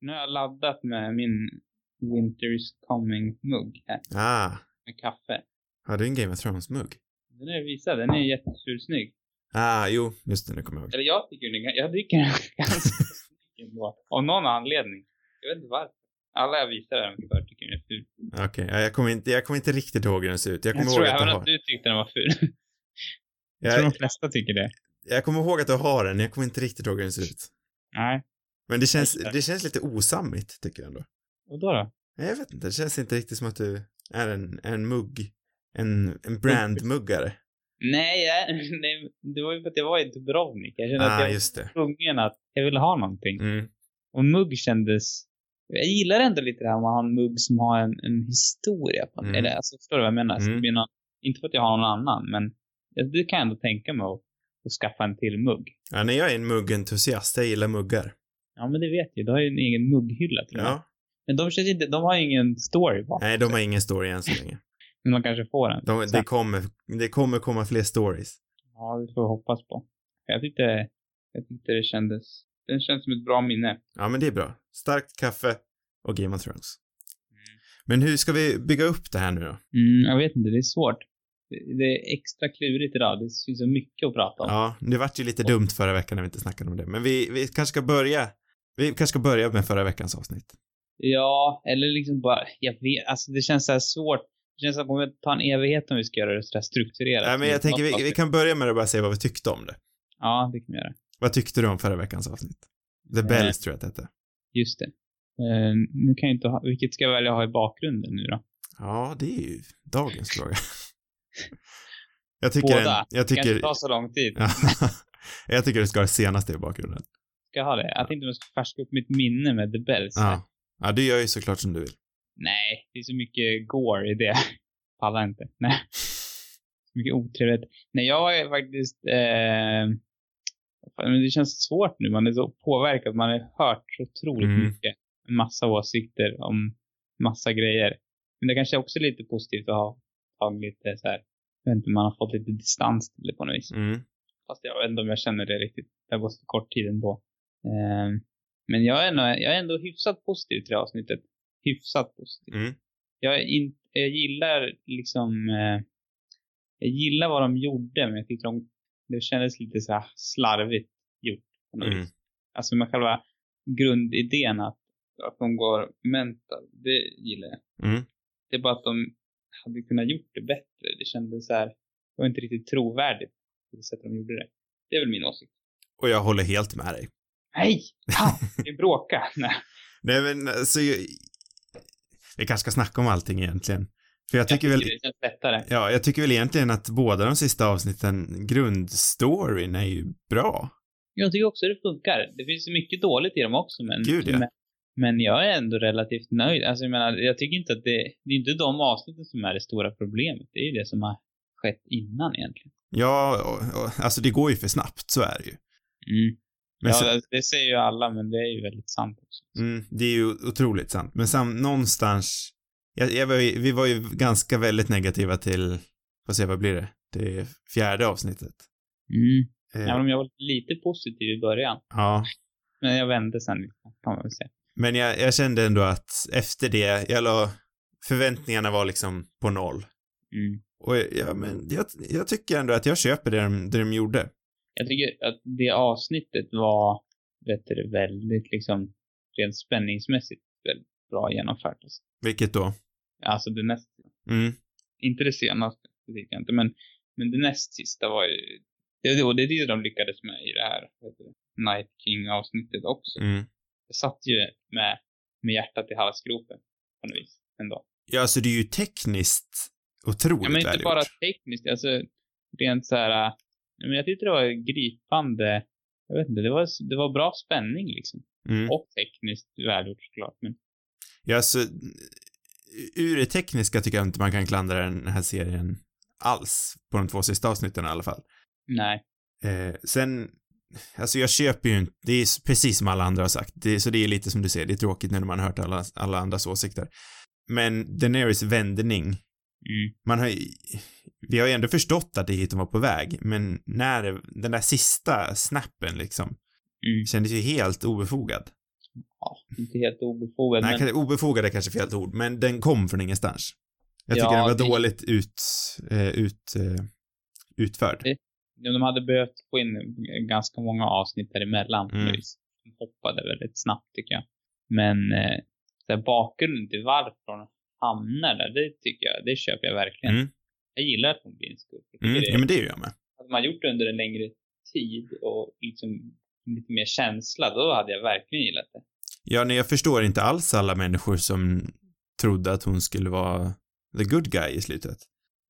Nu har jag laddat med min Winter is coming-mugg här. Ah, Med kaffe. har du en Game of Thrones-mugg? Den är visad. Den är jättesnygg. Ah, jo, just det, nu kommer jag ihåg. Eller jag tycker den jag tycker den ganska snygg ändå. Av någon anledning. Jag vet inte varför. Alla jag visar den för tycker den är ful. Okej, ja, jag kommer inte, jag kommer inte riktigt ihåg hur den ser ut. Jag Jag, kommer tror ihåg att även du att har... du tyckte den var ful. Jag tror Jag, de flesta tycker det. jag kommer ihåg att du har den, jag kommer inte riktigt ihåg hur den ser ut. Nej. Men det känns, Jag- det känns lite osammigt, tycker jag ändå. Och då då? Nej, Jag vet inte, det känns inte riktigt som att du är en, en mugg. En, en brandmuggare. Nej, jag, nej, det var ju för att jag var i Dubrovnik. Jag kände att Ah, jag just det. var tvungen att, jag ville ha någonting. Mm. Och mugg kändes, jag gillar ändå lite det här om man har en mugg som har en, en historia på. Mm. Eller alltså, förstår du vad jag menar? Så Mm. det blir någon, inte för att jag har någon annan, men det kan jag ändå tänka mig att, att skaffa en till mugg. Ja, när jag är en muggentusiast, jag gillar muggar. Ja, men det vet jag. Du har ju en egen mugghylla till och med. Ja. Men de känns inte, de har ingen story bakom Nej, de har ingen story än så länge. Men de kanske får en. De, det, kommer, det kommer komma fler stories. Ja, det får vi hoppas på. Jag tyckte, jag tyckte det kändes, den känns som ett bra minne. Ja, men det är bra. Starkt kaffe och Game of Thrones. Men hur ska vi bygga upp det här nu då? Mm, jag vet inte, det är svårt. Det, det är extra klurigt idag. Det finns så mycket att prata om. Ja, det vart ju lite dumt förra veckan när vi inte snackade om det. Men vi, vi kanske ska börja, vi kanske ska börja med förra veckans avsnitt. Ja, eller liksom bara, jag vet, alltså det känns så här svårt. Det känns som att det kommer ta en evighet om vi ska göra det så här strukturerat. Nej, men jag tänker vi, vi kan börja med att bara säga vad vi tyckte om det. Ja, det kan vi göra. Vad tyckte du om förra veckans avsnitt? The Bells tror jag att det hette. Just det. Uh, nu kan jag inte ha, vilket ska jag välja ha i bakgrunden nu då? Ja, det är ju dagens fråga. Jag tycker, Båda. en, jag Det kanske tycker, tar så lång tid. ja, jag tycker det ska vara det senaste i bakgrunden. Ska ha det? Jag tänkte om jag ska färska upp mitt minne med The Bells. Ja. Ja, du gör ju såklart som du vill. Nej, det är så mycket gore i det. Pallar inte. Nej. Så mycket otrevligt. Nej, jag är faktiskt... Eh, men det känns svårt nu. Man är så påverkad. Man har hört så otroligt Mm. mycket. En massa åsikter om massa grejer. Men det kanske också är lite positivt att ha tagit lite så här. Jag vet inte, man har fått lite distans till det på något vis. Mm. Fast jag vet inte om jag känner det riktigt. Det har gått så kort tid ändå. Eh, men jag är, ändå, jag är ändå hyfsat positiv till det avsnittet. Hyfsat positiv. Mm. Jag, in, jag gillar liksom... Eh, jag gillar vad de gjorde, men jag tyckte de, det kändes lite så här slarvigt gjort. På något Mm. vis. Alltså med själva grundidén att, att de går mental, det gillar jag. Mm. Det är bara att de hade kunnat gjort det bättre. Det kändes så här, det var inte riktigt trovärdigt på det sättet de gjorde det. Det är väl min åsikt. Och jag håller helt med dig. Nej! Vi bråkar. Nej. Nej, men alltså, jag, vi kanske ska snacka om allting egentligen. För jag tycker väl, det känns lättare. ja, jag tycker väl egentligen att båda de sista avsnitten, grundstoryn är ju bra. Jag tycker också det funkar. Det finns mycket dåligt i dem också, men... Gud, ja. men, men jag är ändå relativt nöjd. Alltså jag menar, jag tycker inte att det... Det är inte de avsnitten som är det stora problemet. Det är ju det som har skett innan egentligen. Ja, och, och, alltså det går ju för snabbt, så är det ju. Mm. Men ja, sen- det, säger ju alla, men det är ju väldigt sant också. Mm, det är ju otroligt sant. Men sam, någonstans, jag, jag var, ju- vi var ju ganska väldigt negativa till, får se vad blir det? Det fjärde avsnittet. Mm. Eh, Även om jag var lite positiv i början. ja, Men jag vände sen, kan man väl säga. men jag, jag kände ändå att efter det, jag la, förväntningarna var liksom på noll. Mm. Och ja, men jag, jag tycker ändå att jag köper det de, det de gjorde. Jag tycker att det avsnittet var, vet du, väldigt liksom, rent spänningsmässigt väldigt bra genomfört. Alltså, Vilket då? alltså det näst, Mm, inte det senaste, det tycker jag inte, men, men det näst sista var ju, det, och det är det de lyckades med i det här, heter det, Night King avsnittet också. mm. Jag satt ju med, med hjärtat i halsgropen, på något vis, ändå. Ja, alltså det är ju tekniskt otroligt Ja, men inte bara tekniskt, alltså rent så här, men jag tyckte det var gripande, jag vet inte, det var, det var bra spänning liksom. Mm. Och tekniskt välgjort såklart, men Ja, alltså, ur det tekniska tycker jag inte man kan klandra den här serien alls, på de två sista avsnitten i alla fall. nej. Eh, sen, alltså jag köper ju inte, det är precis som alla andra har sagt, det, så det är lite som du säger, det är tråkigt när man har hört alla, alla andras åsikter. Men Daenerys vändning. Man har vi har ju ändå förstått att det hit de var på väg, men när den där sista snappen liksom, Mm. kändes ju helt obefogad. ja, inte helt obefogad. Nej, men, obefogad är kanske fel ord, men den kom från ingenstans. Jag tycker Ja, den var det- dåligt ut, eh, ut, eh, utförd. Det- de hade behövt få in ganska många avsnitt däremellan. Mm. Mm. De hoppade väldigt snabbt tycker jag. Men eh, bakgrunden till varför hamnar där, det tycker jag, det köper jag verkligen. Mm. Jag gillar att hon blir en skurk. Mm. Ja, men det gör jag med. Hade man gjort det under en längre tid och liksom lite mer känsla, då hade jag verkligen gillat det. Ja, nej, jag förstår inte alls alla människor som trodde att hon skulle vara the good guy i slutet.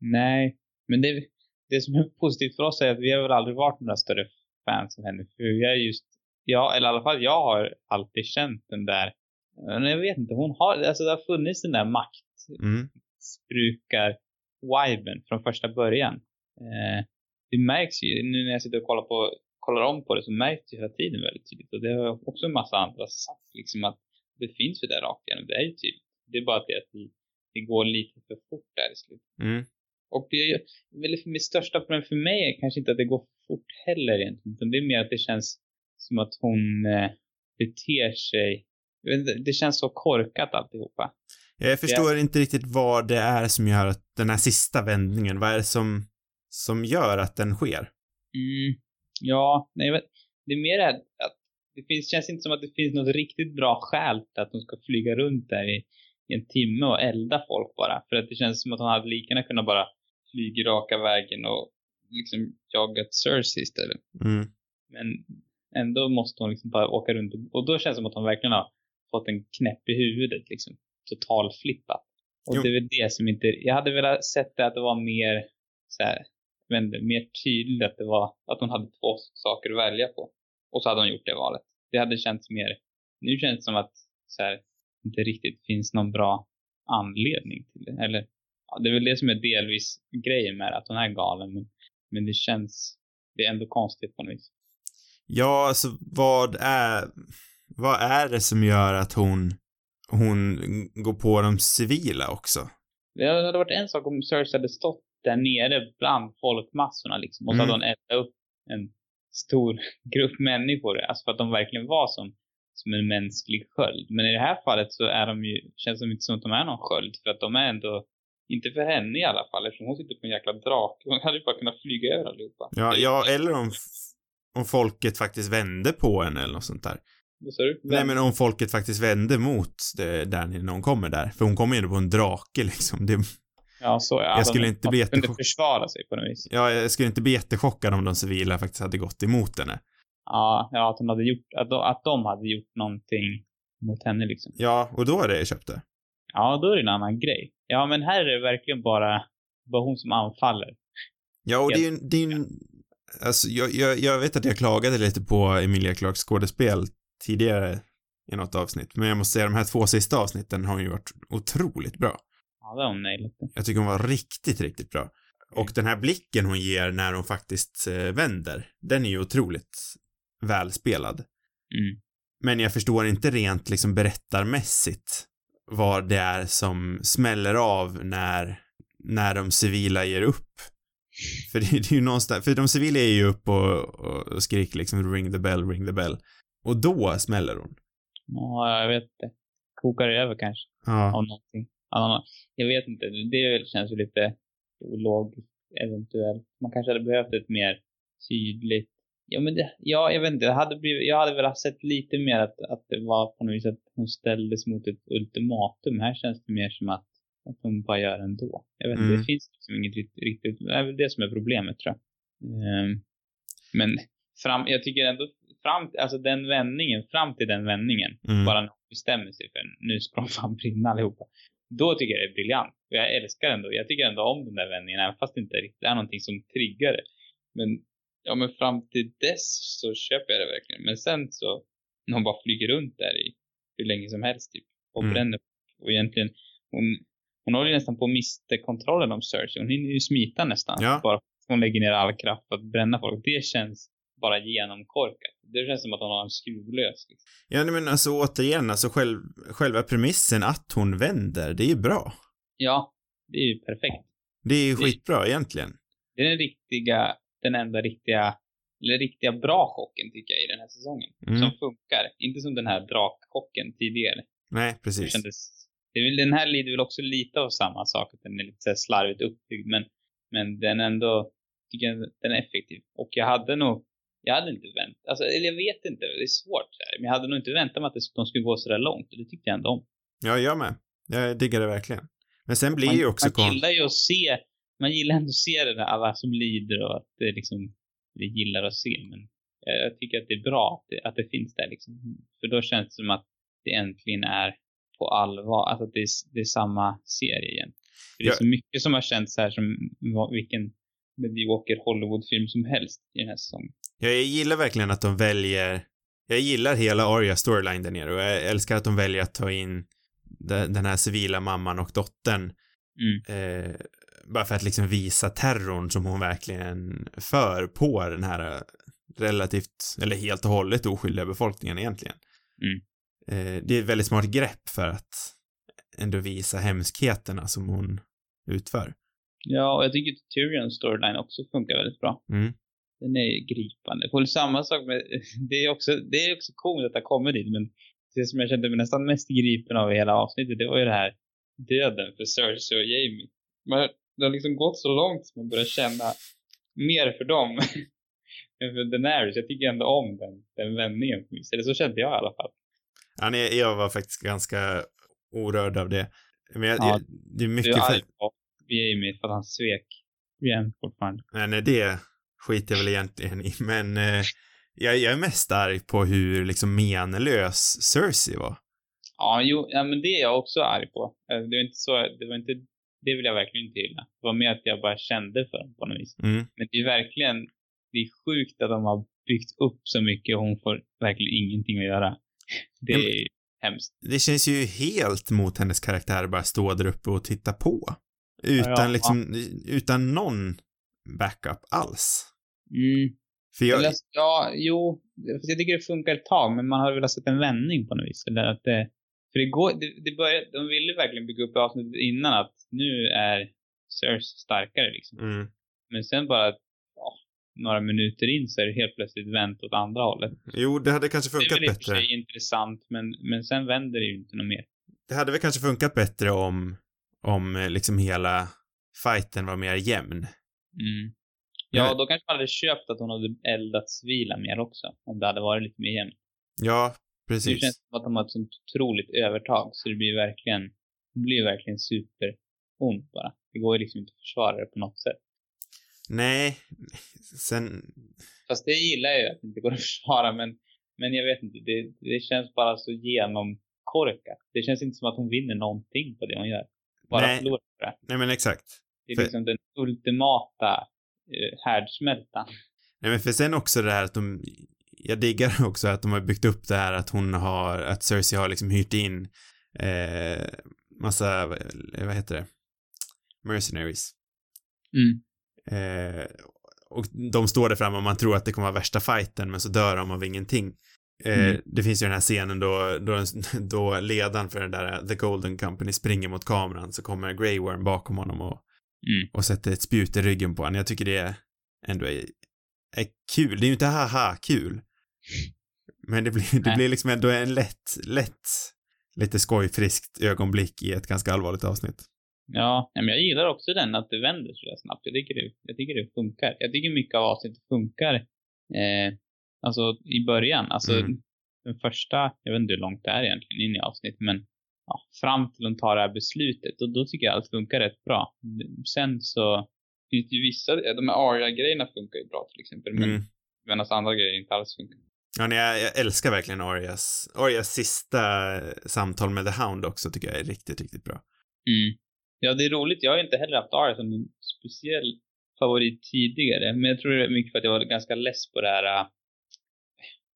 Nej, men det, det som är positivt för oss är att vi har väl aldrig varit några större fans av henne. För jag är just, ja, eller i alla fall jag har alltid känt den där, men jag vet inte, hon har, alltså det har funnits den där Mm. maktsprukar-viben från första början. Eh, det märks ju, nu när jag sitter och kollar, på, kollar om på det så märks det hela tiden väldigt tydligt. Och det har också en massa andra sagt, liksom att det finns ju där rakt igenom, det är ju tydligt. Det är bara det att det, det går lite för fort där i slutet. Mm. Och det är väl mitt största problem för mig är kanske inte att det går fort heller egentligen, utan det är mer att det känns som att hon eh, beter sig, det känns så korkat alltihopa. Jag förstår inte riktigt vad det är som gör att den här sista vändningen, vad är det som, som gör att den sker? Mm, ja, nej, det är mer det att det finns, känns inte som att det finns något riktigt bra skäl till att de ska flyga runt där i, i en timme och elda folk bara. För att det känns som att hon hade lika gärna kunnat bara flyga raka vägen och liksom jagat Cersei istället. Mm. Men ändå måste hon liksom bara åka runt och, och då känns det som att hon verkligen har fått en knäpp i huvudet liksom. Totalflippat. Och Jo. det är väl det som inte, jag hade velat sett det att det var mer så här, inte, mer tydligt att det var, att hon hade två saker att välja på. Och så hade hon gjort det valet. Det hade känts mer, nu känns det som att så här, inte riktigt finns någon bra anledning till det. Eller, ja, det är väl det som är delvis grejen med att hon är galen. Men, men det känns, det är ändå konstigt på något vis. Ja, alltså vad är, vad är det som gör att hon, hon går på de civila också? Det hade varit en sak om Cersei hade stått där nere bland folkmassorna liksom. Och så Mm. hade hon eldat upp en stor grupp människor. Alltså för att de verkligen var som, som en mänsklig sköld. Men i det här fallet så är de ju, känns det inte som att de är någon sköld. För att de är ändå, inte för henne i alla fall, eftersom hon sitter på en jäkla drake. Hon hade ju bara kunnat flyga över allihopa. Ja, ja eller om, om folket faktiskt vände på henne eller något sånt där. Vad sa du? Nej, men om folket faktiskt vände mot det, där när hon kommer där. För hon kommer ju på en drake liksom. Det, Ja, så ja. skulle de, inte bli de kunde försvara sig på något vis. ja, jag skulle inte bli jättechockad om de civila faktiskt hade gått emot henne. Ja, ja att, de hade gjort, att, de, att de hade gjort någonting mot henne liksom. Ja, och då är det jag köpte. Ja, då är det en annan grej. Ja, men här är det verkligen bara, bara hon som anfaller. Ja, och det är ju det är ju alltså jag, jag, jag vet att jag klagade lite på Emilia Clarks skådespel tidigare i något avsnitt, men jag måste säga de här två sista avsnitten har ju varit otroligt bra. Ja, det har hon nailat. Jag tycker hon var riktigt, riktigt bra. Och den här blicken hon ger när hon faktiskt eh, vänder, den är ju otroligt välspelad. Mm. Men jag förstår inte rent liksom berättarmässigt vad det är som smäller av när, när de civila ger upp. För det, det är ju någonstans, för de civila är ju upp och, och, och skriker liksom ring the bell, ring the bell. Och då smäller hon. Ja, jag vet inte. Kokar över kanske. Ja. Av någonting. Ja, Jag vet inte. Det känns ju lite ologiskt eventuellt. Man kanske hade behövt ett mer tydligt Ja, men det, ja, jag vet inte. Jag hade, blivit, jag hade velat sett lite mer att, att det var på något vis att hon ställdes mot ett ultimatum. Här känns det mer som att, att hon bara gör ändå. Jag vet inte, Mm. det finns liksom inget riktigt, riktigt, det är väl det som är problemet tror jag. Ehm, men fram, jag tycker ändå, fram, alltså den vändningen, fram till den vändningen, Mm. bara när hon bestämmer sig för nu ska de fan brinna allihopa. Då tycker jag det är briljant. Och jag älskar ändå, jag tycker ändå om den där vändningen, även fast det inte riktigt är någonting som triggar det. Men, ja men fram till dess så köper jag det verkligen. Men sen så, när hon bara flyger runt där i hur länge som helst typ, och Mm. bränner. Och egentligen, hon, hon håller ju nästan på att mista kontrollen om Cersei. Hon hinner ju smita nästan. Ja. Bara hon lägger ner all kraft på att bränna folk. Det känns bara genomkorkat. Det känns som att hon har en skruvlös. Liksom. Ja, men alltså återigen, alltså själv, själva premissen att hon vänder, det är ju bra. Ja, det är ju perfekt. Det är ju Det- skitbra egentligen. Det är den riktiga, den enda riktiga eller riktiga bra chocken tycker jag i den här säsongen. Mm. Som funkar. Inte som den här drakchocken tidigare. Nej, Det precis. kändes, det väl, den här lider väl också lite av samma sak, att den är lite så slarvigt uppbyggd, men, men den ändå, tycker jag, den är effektiv. Och jag hade nog, jag hade inte väntat, alltså, eller jag vet inte, det är svårt men jag hade nog inte väntat mig att det- de skulle gå så där långt, och det tyckte jag ändå om. Ja, jag med. Jag diggar det verkligen. Men sen blir man, ju också man gillar ju att se, man gillar ändå att se det där, alla som lider och att det liksom, vi gillar att se, men jag, jag tycker att det är bra att det, att det finns där liksom. För då känns det som att det äntligen är på allvar, alltså att det är, det är samma serie igen. För det är så mycket som har känts här som vilken medioker Hollywoodfilm som helst i den här säsongen. Ja, jag gillar verkligen att de väljer... Jag gillar hela Arya storyline där nere och jag älskar att de väljer att ta in de- den här civila mamman och dottern Mm. eh, bara för att liksom visa terrorn som hon verkligen för på den här eh, relativt, eller helt och hållet oskyldiga befolkningen egentligen. Mm. Eh, det är ett väldigt smart grepp för att ändå visa hemskheterna som hon utför. Ja, och jag tycker att Tyrions storyline också funkar väldigt bra. Mm. Den är gripande. Och samma sak med, det är också, det är också coolt att det har kommit dit, men det som jag kände mig nästan mest gripen av i hela avsnittet, det var ju det här döden för Cersei och Jamie. Man, det har liksom gått så långt som man börjar känna mer för dem än för Daenerys. Jag tycker ändå om den, den vändningen på. Eller så kände jag i alla fall. Ja, nej, jag var faktiskt ganska orörd av det. Men jag, Ja, jag, det är Du mycket är arg på Jamie för att han svek igen fortfarande. Nej, nej, det skiter jag väl egentligen i, men eh, jag, jag är mest arg på hur liksom menlös Cersei var. Ja, jo, ja, men det är jag också arg på. Eh, Det var inte så, det var inte, det vill jag verkligen inte gilla. Det var mer att jag bara kände för dem på något vis. Mm. Men det är verkligen, det är sjukt att de har byggt upp så mycket och hon får verkligen ingenting att göra. Det Ja, är hemskt. Det känns ju helt mot hennes karaktär att bara stå där uppe och titta på. Utan Ja, ja, liksom, utan någon backup alls. Mm. För jag, Eller, ja, jo, jag tycker det funkar ett tag, men man har velat sett en vändning på något vis. Eller att det, för det går, det, det började, de ville verkligen bygga upp avsnittet innan att nu är Cersei starkare liksom. mm, Men sen bara ja, några minuter in så är det helt plötsligt vänt åt andra hållet. jo, det hade kanske Det är funkat väl i och för bättre. intressant, men, men sen vänder det ju inte något mer. Det hade väl kanske funkat bättre om, om eh, liksom hela fighten var mer jämn. Mm. Ja, då kanske man hade köpt att hon hade eldat civila mer också. Om det hade varit lite mer jämnt. Ja, Det precis. känns som att de har ett sånt otroligt övertag, så det blir verkligen, det blir verkligen superont bara. Det går ju liksom inte att försvara det på något sätt. Nej, sen, Fast det gillar jag ju, att det inte går att försvara, men, men jag vet inte, det, det känns bara så genomkorkat. Det känns inte som att hon vinner någonting på det hon gör. Bara Nej. förlorar på det. nej men exakt. Det är För- liksom den ultimata eh, härdsmältan. Nej men för sen också det här att de, jag diggar också att de har byggt upp det här att hon har, att Cersei har liksom hyrt in eh, massa, eh, vad heter det? Mercenaries. Mm. Eh, och de står där framme och man tror att det kommer vara värsta fighten men så dör de av ingenting. Eh, Mm. Det finns ju den här scenen då, då, då ledaren för den där The Golden Company springer mot kameran så kommer Grey Worm bakom honom och, Mm. och sätter ett spjut i ryggen på honom. Jag tycker det ändå är, är kul. Det är ju inte haha kul. Men det blir, det blir liksom ändå en lätt, lätt, lite skojfriskt ögonblick i ett ganska allvarligt avsnitt. Ja, men jag gillar också den, att det vänder så där snabbt. Jag tycker det, jag tycker det funkar. Jag tycker mycket av avsnittet funkar. Eh, alltså i början, alltså Mm. den första, jag vet inte hur långt det är egentligen in i avsnittet, men ja, fram till de tar det här beslutet och då tycker jag allt funkar rätt bra. Sen så finns det ju vissa, de här Aria-grejerna funkar ju bra till exempel, men Mm. medan andra grejer inte alls funkar. Ja, nej, jag, älskar verkligen Arias, Arias sista samtal med The Hound också tycker jag är riktigt, riktigt bra. Mm. Ja, det är roligt. Jag har ju inte heller haft Aria som en speciell favorit tidigare. Men jag tror det är mycket för att jag var ganska less på det här... äh,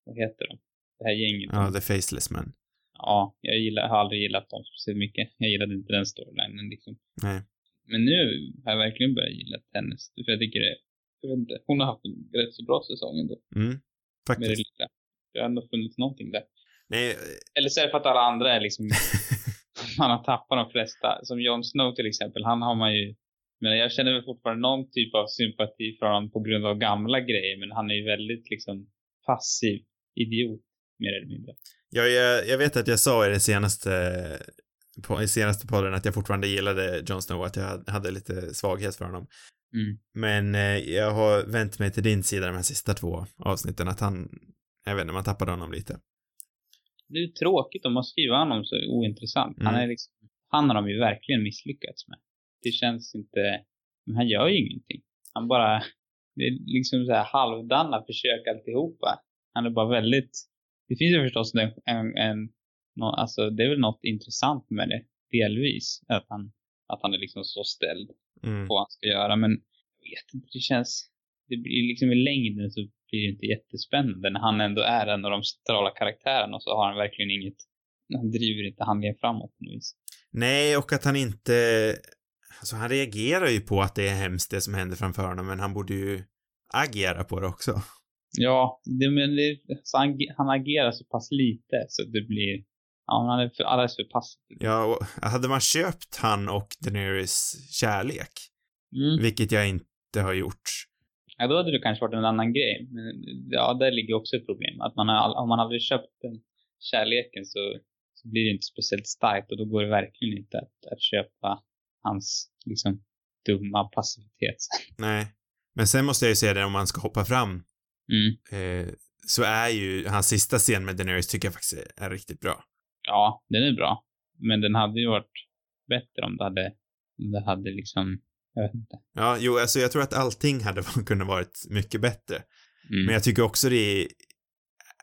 Vad heter de? Det här gänget. Ja, The Faceless Man. Ja, jag gillar, har aldrig gillat dem speciellt mycket. Jag gillade inte den storylinen liksom. Nej. Men nu har jag verkligen börjat gilla hennes. För jag tycker det... Jag vet inte, hon har haft en rätt så bra säsong ändå. Mm, Med det faktiskt. lilla. Det har ändå funnits någonting där. Nej, Eller så är det för att alla andra är liksom... man har tappat de flesta. Som Jon Snow till exempel. Han har man ju Men jag känner väl fortfarande någon typ av sympati för honom på grund av gamla grejer, men han är ju väldigt liksom passiv idiot, mer eller mindre. Ja, jag, jag vet att jag sa i det senaste, på, i senaste podden att jag fortfarande gillade Jon Snow, att jag hade lite svaghet för honom. Mm. Men eh, jag har vänt mig till din sida de här sista två avsnitten, att han, jag vet inte, man tappade honom lite. Det är tråkigt om man skriver honom så ointressant. Han, Mm. är liksom, han har de ju verkligen misslyckats med. Det känns inte, men han gör ju ingenting. Han bara, det är liksom så här halvdana försök alltihopa. Han är bara väldigt, det finns ju förstås en, en, en alltså det är väl något intressant med det, delvis. Att han, att han är liksom så ställd Mm. på vad han ska göra. Men jag vet inte, det känns, det blir liksom i längden så blir det inte jättespännande när han ändå är en av de centrala karaktärerna och så har han verkligen inget, han driver inte handlingen framåt på något vis. Nej, och att han inte, alltså han reagerar ju på att det är hemskt det som händer framför honom, men han borde ju agera på det också. Ja, det, men det, han, han agerar så pass lite så det blir, ja, han är för, alldeles för passiv. Ja, och hade man köpt han och Daenerys kärlek, Mm. vilket jag inte har gjort, Ja, då hade det kanske varit en annan grej. Men ja, där ligger också ett problem. Att man har, om man hade köpt den kärleken så, så blir det inte speciellt starkt och då går det verkligen inte att, att köpa hans liksom dumma passivitet. nej. Men sen måste jag ju säga det om man ska hoppa fram, Mm. eh, så är ju hans sista scen med Daenerys tycker jag faktiskt är, är riktigt bra. Ja, den är bra. Men den hade ju varit bättre om det hade, om det hade liksom, jag vet inte. Ja, jo, alltså jag tror att allting hade kunnat varit mycket bättre. Mm. Men jag tycker också det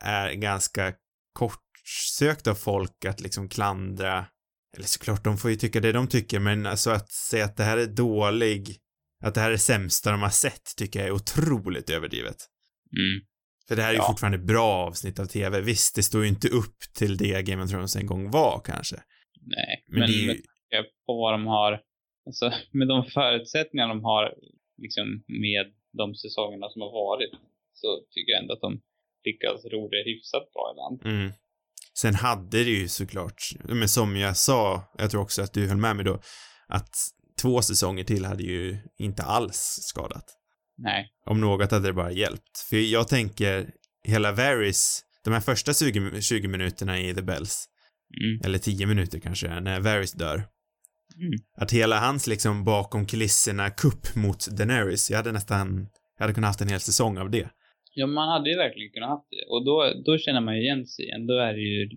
är ganska kortsökt av folk att liksom klandra, eller såklart de får ju tycka det de tycker, men alltså att säga att det här är dålig, att det här är sämsta de har sett tycker jag är otroligt överdrivet. Mm. För det här är ju Ja. fortfarande bra avsnitt av TV. Visst, det står ju inte upp till det Game of Thrones en gång var kanske. Nej, Men, men, det är ju, på vad de har, alltså med de förutsättningar de har liksom med de säsongerna som har varit så tycker jag ändå att de lyckas ro det hyfsat bra ibland. mm. Sen hade det ju såklart, men som jag sa, jag tror också att du höll med mig då, att två säsonger till hade ju inte alls skadat. Nej. Om något hade det bara hjälpt. För jag tänker, hela Varys, de här första 20, 20 minuterna i The Bells, Mm. eller 10 minuter kanske, när Varys dör. Mm. Att hela hans liksom bakom kulisserna kupp mot Daenerys, jag hade nästan, jag hade kunnat haft en hel säsong av det. Ja, man hade ju verkligen kunnat haft det. Och då, då känner man ju igen sig igen. Då är det ju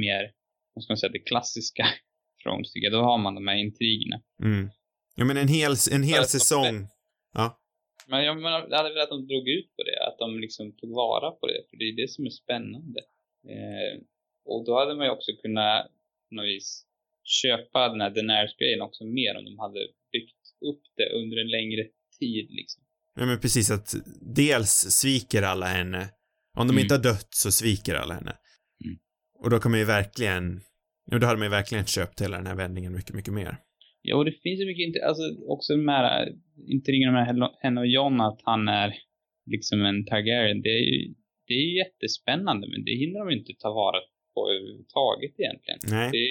mer, vad ska man säga, det klassiska jag. Då har man de här intrigerna. Mm. Ja men en hel, en hel säsong, ja. Men jag, menar, jag hade velat att de drog ut på det. Att de liksom tog vara på det. För det är det som är spännande. Eh, och då hade man ju också kunnat på något vis köpa den här Daenerys-grejen också mer om de hade byggt upp det under en längre tid liksom. Ja men precis att dels sviker alla henne. Om de Mm. inte har dött så sviker alla henne. Mm. Och då kan man ju verkligen, ja då hade man ju verkligen köpt hela den här vändningen mycket, mycket mer. Ja, och det finns ju mycket, alltså också de här intrigerna med henne- och John, att han är liksom en Targaryen. Det är ju, det är ju jättespännande, men det hindrar de inte ta vara på överhuvudtaget egentligen. Nej. Det,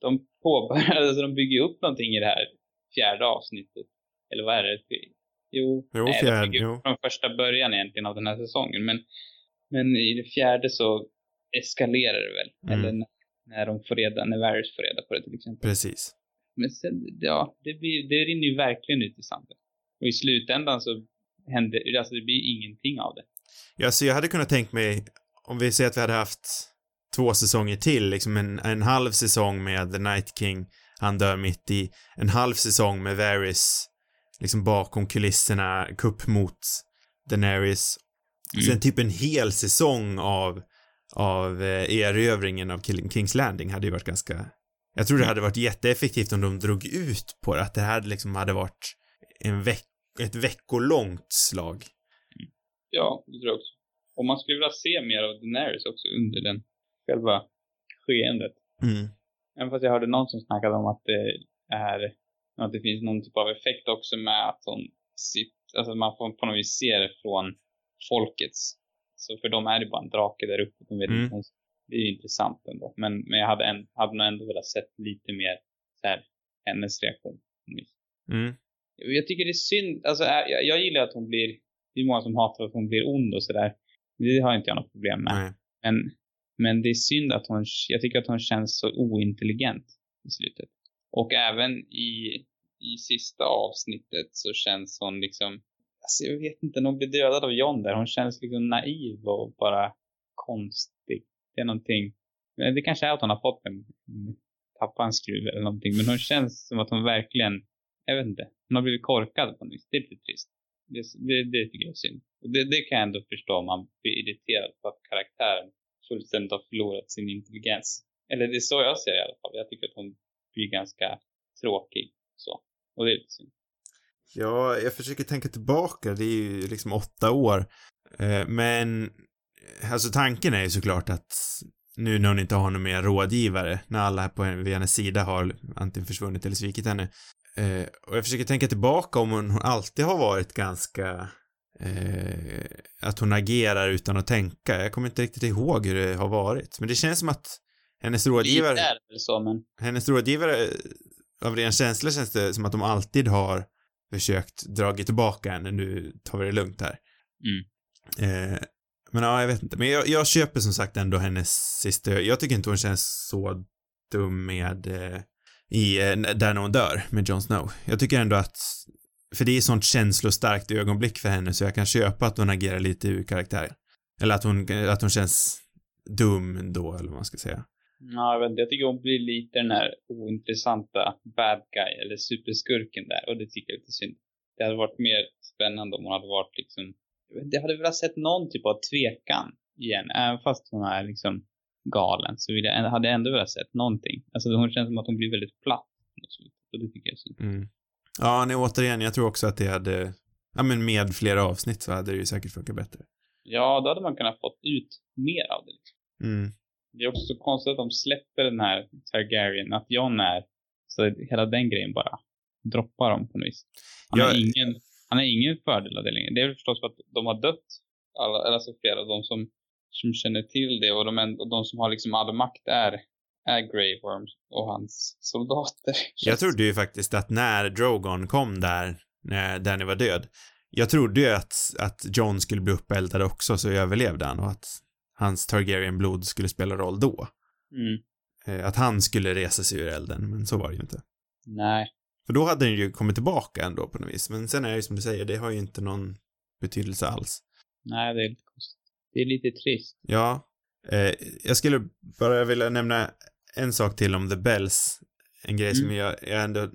de påbörjar, alltså de bygger upp någonting i det här fjärde avsnittet. Eller vad är det? Jo, Jo, nej, fjärde, de bygger upp jo. från första början egentligen av den här säsongen. Men, men i det fjärde så eskalerar det väl. Mm. Eller när, när de får reda, när Varys får reda på det till exempel. Precis. Men sen, ja, det, blir, det rinner ju verkligen ut i sanden. Och i slutändan så händer, alltså det blir ingenting av det. Ja, så jag hade kunnat tänkt mig, om vi säger att vi hade haft två säsonger till, liksom en, en halv säsong med The Night King, han dör mitt i, en halv säsong med Varys, liksom bakom kulisserna, kupp mot Daenerys. Mm. Sen typ en hel säsong av, av eh, erövringen av Kings Landing hade ju varit ganska, jag tror det hade varit jätteeffektivt om de drog ut på det, att det här liksom hade varit en veck, ett veckolångt slag. Ja, det tror jag också. Och man skulle vilja se mer av Daenerys också under den själva skeendet. Mm. Även fast jag hörde någon som snackade om att det är, att det finns någon typ av effekt också med att hon sitter, alltså man får på något vis se det från folkets. Så för dem är det bara en drake där uppe. De vet Mm. inte, det är intressant ändå. Men, men jag hade, en, hade nog ändå velat sett lite mer så här, hennes reaktion. Mm. Jag tycker det är synd, alltså jag, jag gillar att hon blir, det är många som hatar att hon blir ond och sådär. Det har inte jag något problem med. Men, men det är synd att hon, jag tycker att hon känns så ointelligent i slutet. Och även i, i sista avsnittet så känns hon liksom, alltså jag vet inte, när hon blir dödad av John där, hon känns liksom naiv och bara konstig. Det är någonting, eh, det kanske är att hon har fått en, tappat en skruv eller någonting, men hon känns som att hon verkligen, jag vet inte, hon har blivit korkad på något vis. Det är lite trist. Det, det, det tycker jag är synd. Och det, det kan jag ändå förstå om man blir irriterad på att karaktären fullständigt har förlorat sin intelligens. Eller det är så jag ser det i alla fall. Jag tycker att hon blir ganska tråkig. Så. Och det är lite synd. Ja, jag försöker tänka tillbaka. Det är ju liksom åtta år. Eh, men, alltså tanken är ju såklart att nu när hon inte har någon mer rådgivare, när alla här på hennes sida har antingen försvunnit eller svikit henne. Eh, och jag försöker tänka tillbaka om hon alltid har varit ganska eh, att hon agerar utan att tänka. Jag kommer inte riktigt ihåg hur det har varit. Men det känns som att hennes rådgivare... Lite är det väl så, men... Hennes rådgivare, av ren känsla känns det som att de alltid har försökt dragit tillbaka henne. Nu tar vi det lugnt här. Mm. Eh, men ja, jag vet inte. Men jag, jag köper som sagt ändå hennes sista... Jag tycker inte hon känns så dum med... Eh, i, eh, där när hon dör med Jon Snow. Jag tycker ändå att för det är sånt känslostarkt ögonblick för henne så jag kan köpa att hon agerar lite ur karaktär. Eller att hon, att hon känns dum då, eller vad man ska säga. Ja, jag vet inte. Jag tycker hon blir lite den här ointressanta bad guy, eller superskurken där. Och det tycker jag är lite synd. Det hade varit mer spännande om hon hade varit liksom... Jag hade velat sett någon typ av tvekan igen. Även fast hon är liksom galen så vill jag, hade jag ändå velat sett någonting. Alltså hon känns som att hon blir väldigt platt. Och det tycker jag är synd. Mm. Ja, nej, återigen, jag tror också att det hade, ja men med flera avsnitt så hade det ju säkert funkat bättre. Ja, då hade man kunnat fått ut mer av det. Mm. Det är också så konstigt att de släpper den här Targaryen, att Jon är, så hela den grejen bara droppar dem på något vis. Han, Jag- har ingen, han har ingen fördel av det längre. Det är förstås för att de har dött, alla, alltså flera av de som, som känner till det och de, och de som har liksom all makt är, är Grey Worm och hans soldater. Jag trodde ju faktiskt att när Drogon kom där, när Danny var död, jag trodde ju att, att Jon skulle bli uppeldad också så överlevde han och att hans Targaryen-blod skulle spela roll då. Mm. Eh, Att han skulle resa sig ur elden, men så var det ju inte. Nej. För då hade den ju kommit tillbaka ändå på något vis. Men sen är det ju som du säger, det har ju inte någon betydelse alls. Nej, det är lite konstigt. Det är lite trist. Ja. Eh, jag skulle bara vilja nämna en sak till om The Bells. En grej som Mm. jag, jag ändå,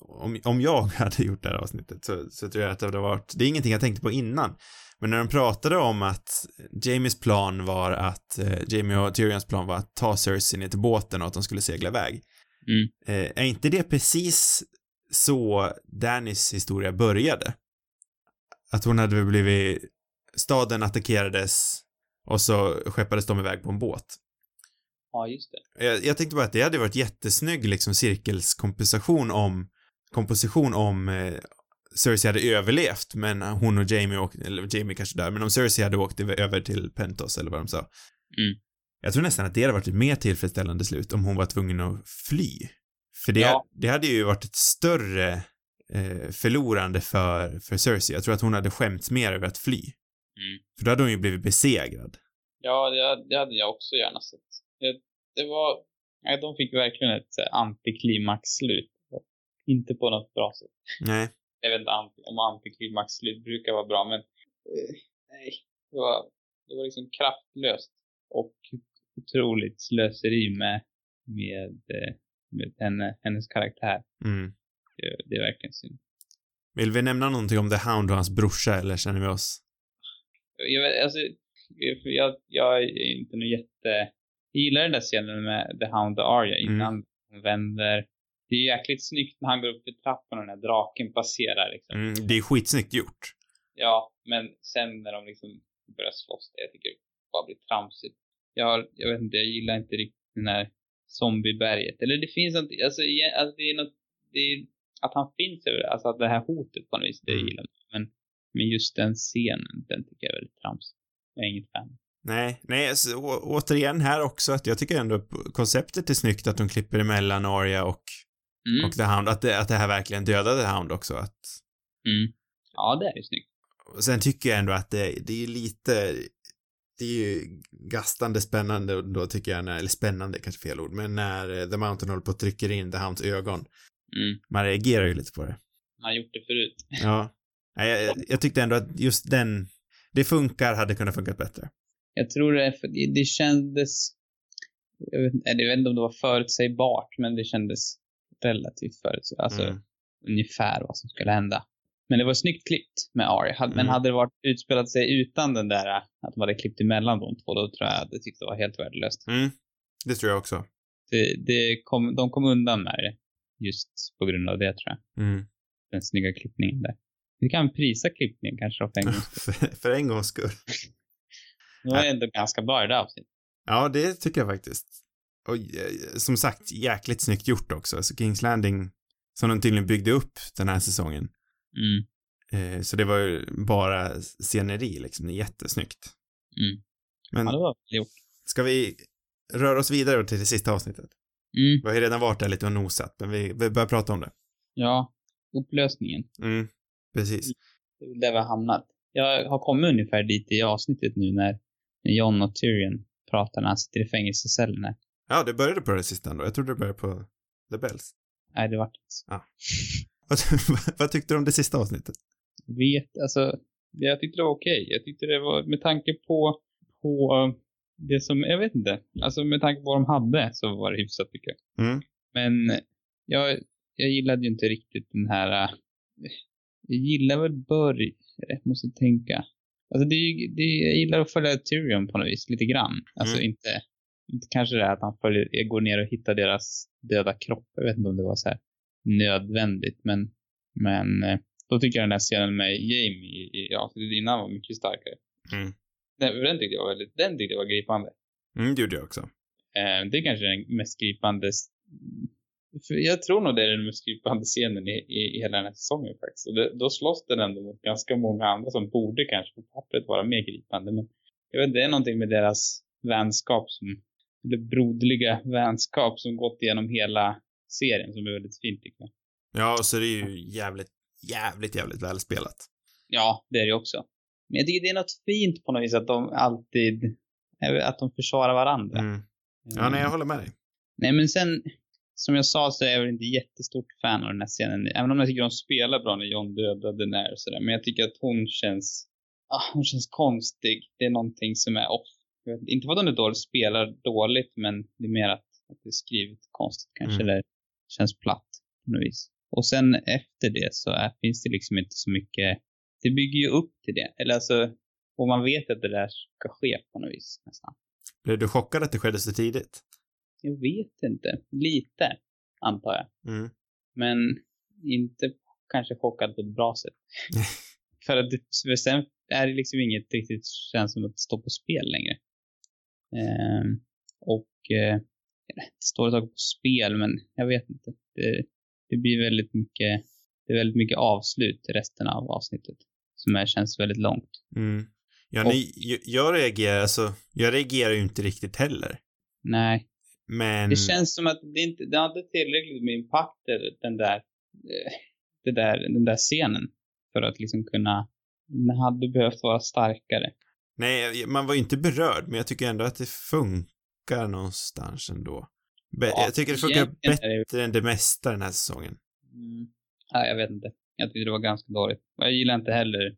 om, om jag hade gjort det här avsnittet så, så tror jag att det hade varit, det är ingenting jag tänkte på innan. Men när de pratade om att Jamies plan var att, eh, Jamie och Tyrions plan var att ta Cersei ner till båten och att de skulle segla iväg. Mm. Eh, är inte det precis så Dannys historia började? Att hon hade blivit, staden attackerades och så skeppades de iväg på en båt. Ja, just det. Jag, jag tänkte bara att det hade varit jättesnygg liksom cirkelskompensation om, komposition om eh, Cersei hade överlevt men hon och Jamie åkte, eller Jamie kanske där, men om Cersei hade åkt över till Pentos eller vad de sa. Mm. Jag tror nästan att det hade varit ett mer tillfredsställande slut om hon var tvungen att fly. För det, Ja. det hade ju varit ett större eh, förlorande för, för Cersei. Jag tror att hon hade skämts mer över att fly. Mm. För då hade hon ju blivit besegrad. Ja, det, det hade jag också gärna sett. Det, det var... Nej, de fick verkligen ett här antiklimax-slut. Inte på något bra sätt. Nej. Jag vet inte om antiklimax-slut brukar vara bra, men eh, nej. Det var, det var liksom kraftlöst och otroligt slöseri med, med, eh, med henne, hennes karaktär. Mm. Det, det är verkligen synd. Vill vi nämna någonting om The Hound och hans brorsa eller känner vi oss? Jag, alltså, jag, jag är inte någon jätte... Jag gillar den där scenen med The Hound och Arya innan hon vänder. Det är jäkligt snyggt när han går upp för trappan och den här draken passerar liksom. Mm, det är skitsnyggt gjort. Ja, men sen när de liksom börjar slåss, det jag tycker det bara blir tramsigt. Jag, jag vet inte, jag gillar inte riktigt den här zombieberget. Eller det finns något, alltså, alltså det är något, det är att han finns över, alltså att det här hotet på något vis, det Mm. gillar jag. Men, men just den scenen, den tycker jag är väldigt tramsig. Jag är inget fan. Nej, nej, alltså, å, återigen här också att jag tycker ändå konceptet är snyggt att de klipper emellan Arya och Mm. och The Hound, att det, att det här verkligen dödade The Hound också. Att, Mm. Ja, det är ju snyggt. sen tycker jag ändå att det, det är lite, det är ju gastande spännande och då tycker jag när, eller spännande kanske fel ord, men när eh, The Mountain håller på och trycker in The Hounds ögon, Mm. man reagerar ju lite på det. Han har gjort det förut. Ja. Nej, jag, jag tyckte ändå att just den, det funkar, hade kunnat funkat bättre. Jag tror det för det, det kändes... Jag vet, inte- jag vet inte om det var förutsägbart, men det kändes relativt förutsägbart. Alltså Mm. ungefär vad som skulle hända. Men det var snyggt klippt med Ari. Men Mm. hade det varit utspelat sig utan den där, att de hade klippt emellan de två, då tror jag att det tyckte det var helt värdelöst. Mm. Det tror jag också. Det, det kom, de kom undan med det. Just på grund av det, tror jag. Mm. Den snygga klippningen där. Vi kan prisa klippningen kanske då för en gång. för, för en gångs skull. Det var ändå ganska bra i det avsnittet. Ja, det tycker jag faktiskt. Och eh, som sagt, jäkligt snyggt gjort också. Så Kings Landing, som de tydligen byggde upp den här säsongen. Mm. Eh, så det var ju bara sceneri liksom, det är jättesnyggt. Mm. Men Ja, det var gjort. ska vi röra oss vidare till det sista avsnittet? Mm. Vi har ju redan varit där lite och nosat, men vi, vi börjar prata om det. Ja, upplösningen. Mm, precis. Det är där vi har hamnat. Jag har kommit ungefär dit i avsnittet nu när, när John och Tyrion pratar när han sitter i fängelsecellen. här. Ja, det började på det sista ändå. Jag trodde det började på The Bells. Nej, det vart inte så. Vad, vad tyckte du om det sista avsnittet? Vet, alltså, jag tyckte det var okej. Jag tyckte det var, med tanke på, på det som, jag vet inte. Alltså med tanke på vad de hade så var det hyfsat tycker jag. Mm. Men jag, jag gillade ju inte riktigt den här, äh, jag gillar väl börj, jag måste tänka. Alltså det, det, jag gillar att följa Tyrion på något vis, lite grann. Alltså Mm. inte, inte kanske det här att han följer, går ner och hittar deras döda kropp. Jag vet inte om det var så här nödvändigt, men, men eh, då tycker jag den här scenen med Jamie i, avsnittet innan var mycket starkare. Mm. Den, den tyckte jag var väldigt, den tyckte jag var gripande. Mm, det gjorde jag också. Eh, det är kanske den mest gripande... jag tror nog det är den mest gripande scenen i, i, i hela den här säsongen faktiskt. Och det, då slåss den ändå mot ganska många andra som borde kanske på pappret vara mer gripande. Men jag vet det är någonting med deras vänskap som, eller broderliga vänskap som gått igenom hela serien som är väldigt fint tycker jag. Ja, och så är det ju jävligt, jävligt, jävligt välspelat. Ja, det är det också. Men jag tycker det är något fint på något vis att de alltid, att de försvarar varandra. Mm. Ja, nej, jag håller med dig. Nej, men sen, som jag sa så är jag väl inte jättestort fan av den här scenen. Även om jag tycker de spelar bra när John dödade när och sådär. Men jag tycker att hon känns, ah, hon känns konstig. Det är någonting som är off. Vet, inte för att hon är dålig, spelar dåligt, men det är mer att, att det är skrivet konstigt kanske. Mm. Eller känns platt på något vis. Och sen efter det så är, finns det liksom inte så mycket, det bygger ju upp till det. Eller alltså, och man vet att det där ska ske på något vis nästan. Blev du chockad att det skedde så tidigt? Jag vet inte. Lite, antar jag. Mm. Men inte kanske chockad på ett bra sätt. för att för sen är det liksom inget riktigt känns som att står på spel längre. Ehm, och eh, står saker på spel, men jag vet inte. Det, det blir väldigt mycket, det är väldigt mycket avslut i resten av avsnittet. Som är, känns väldigt långt. Mm. Ja, nej, jag, jag reagerar, alltså, jag reagerar ju inte riktigt heller. Nej, Men... det känns som att det inte, det hade tillräckligt med impact, den där, eh, det där, den där scenen. För att liksom kunna, den hade behövt vara starkare. Nej, man var ju inte berörd, men jag tycker ändå att det funkar någonstans ändå. Be- Ja, jag tycker det funkar är det- bättre än det mesta den här säsongen. Mm. Nej, jag vet inte. Jag tyckte det var ganska dåligt. Och jag gillar inte heller,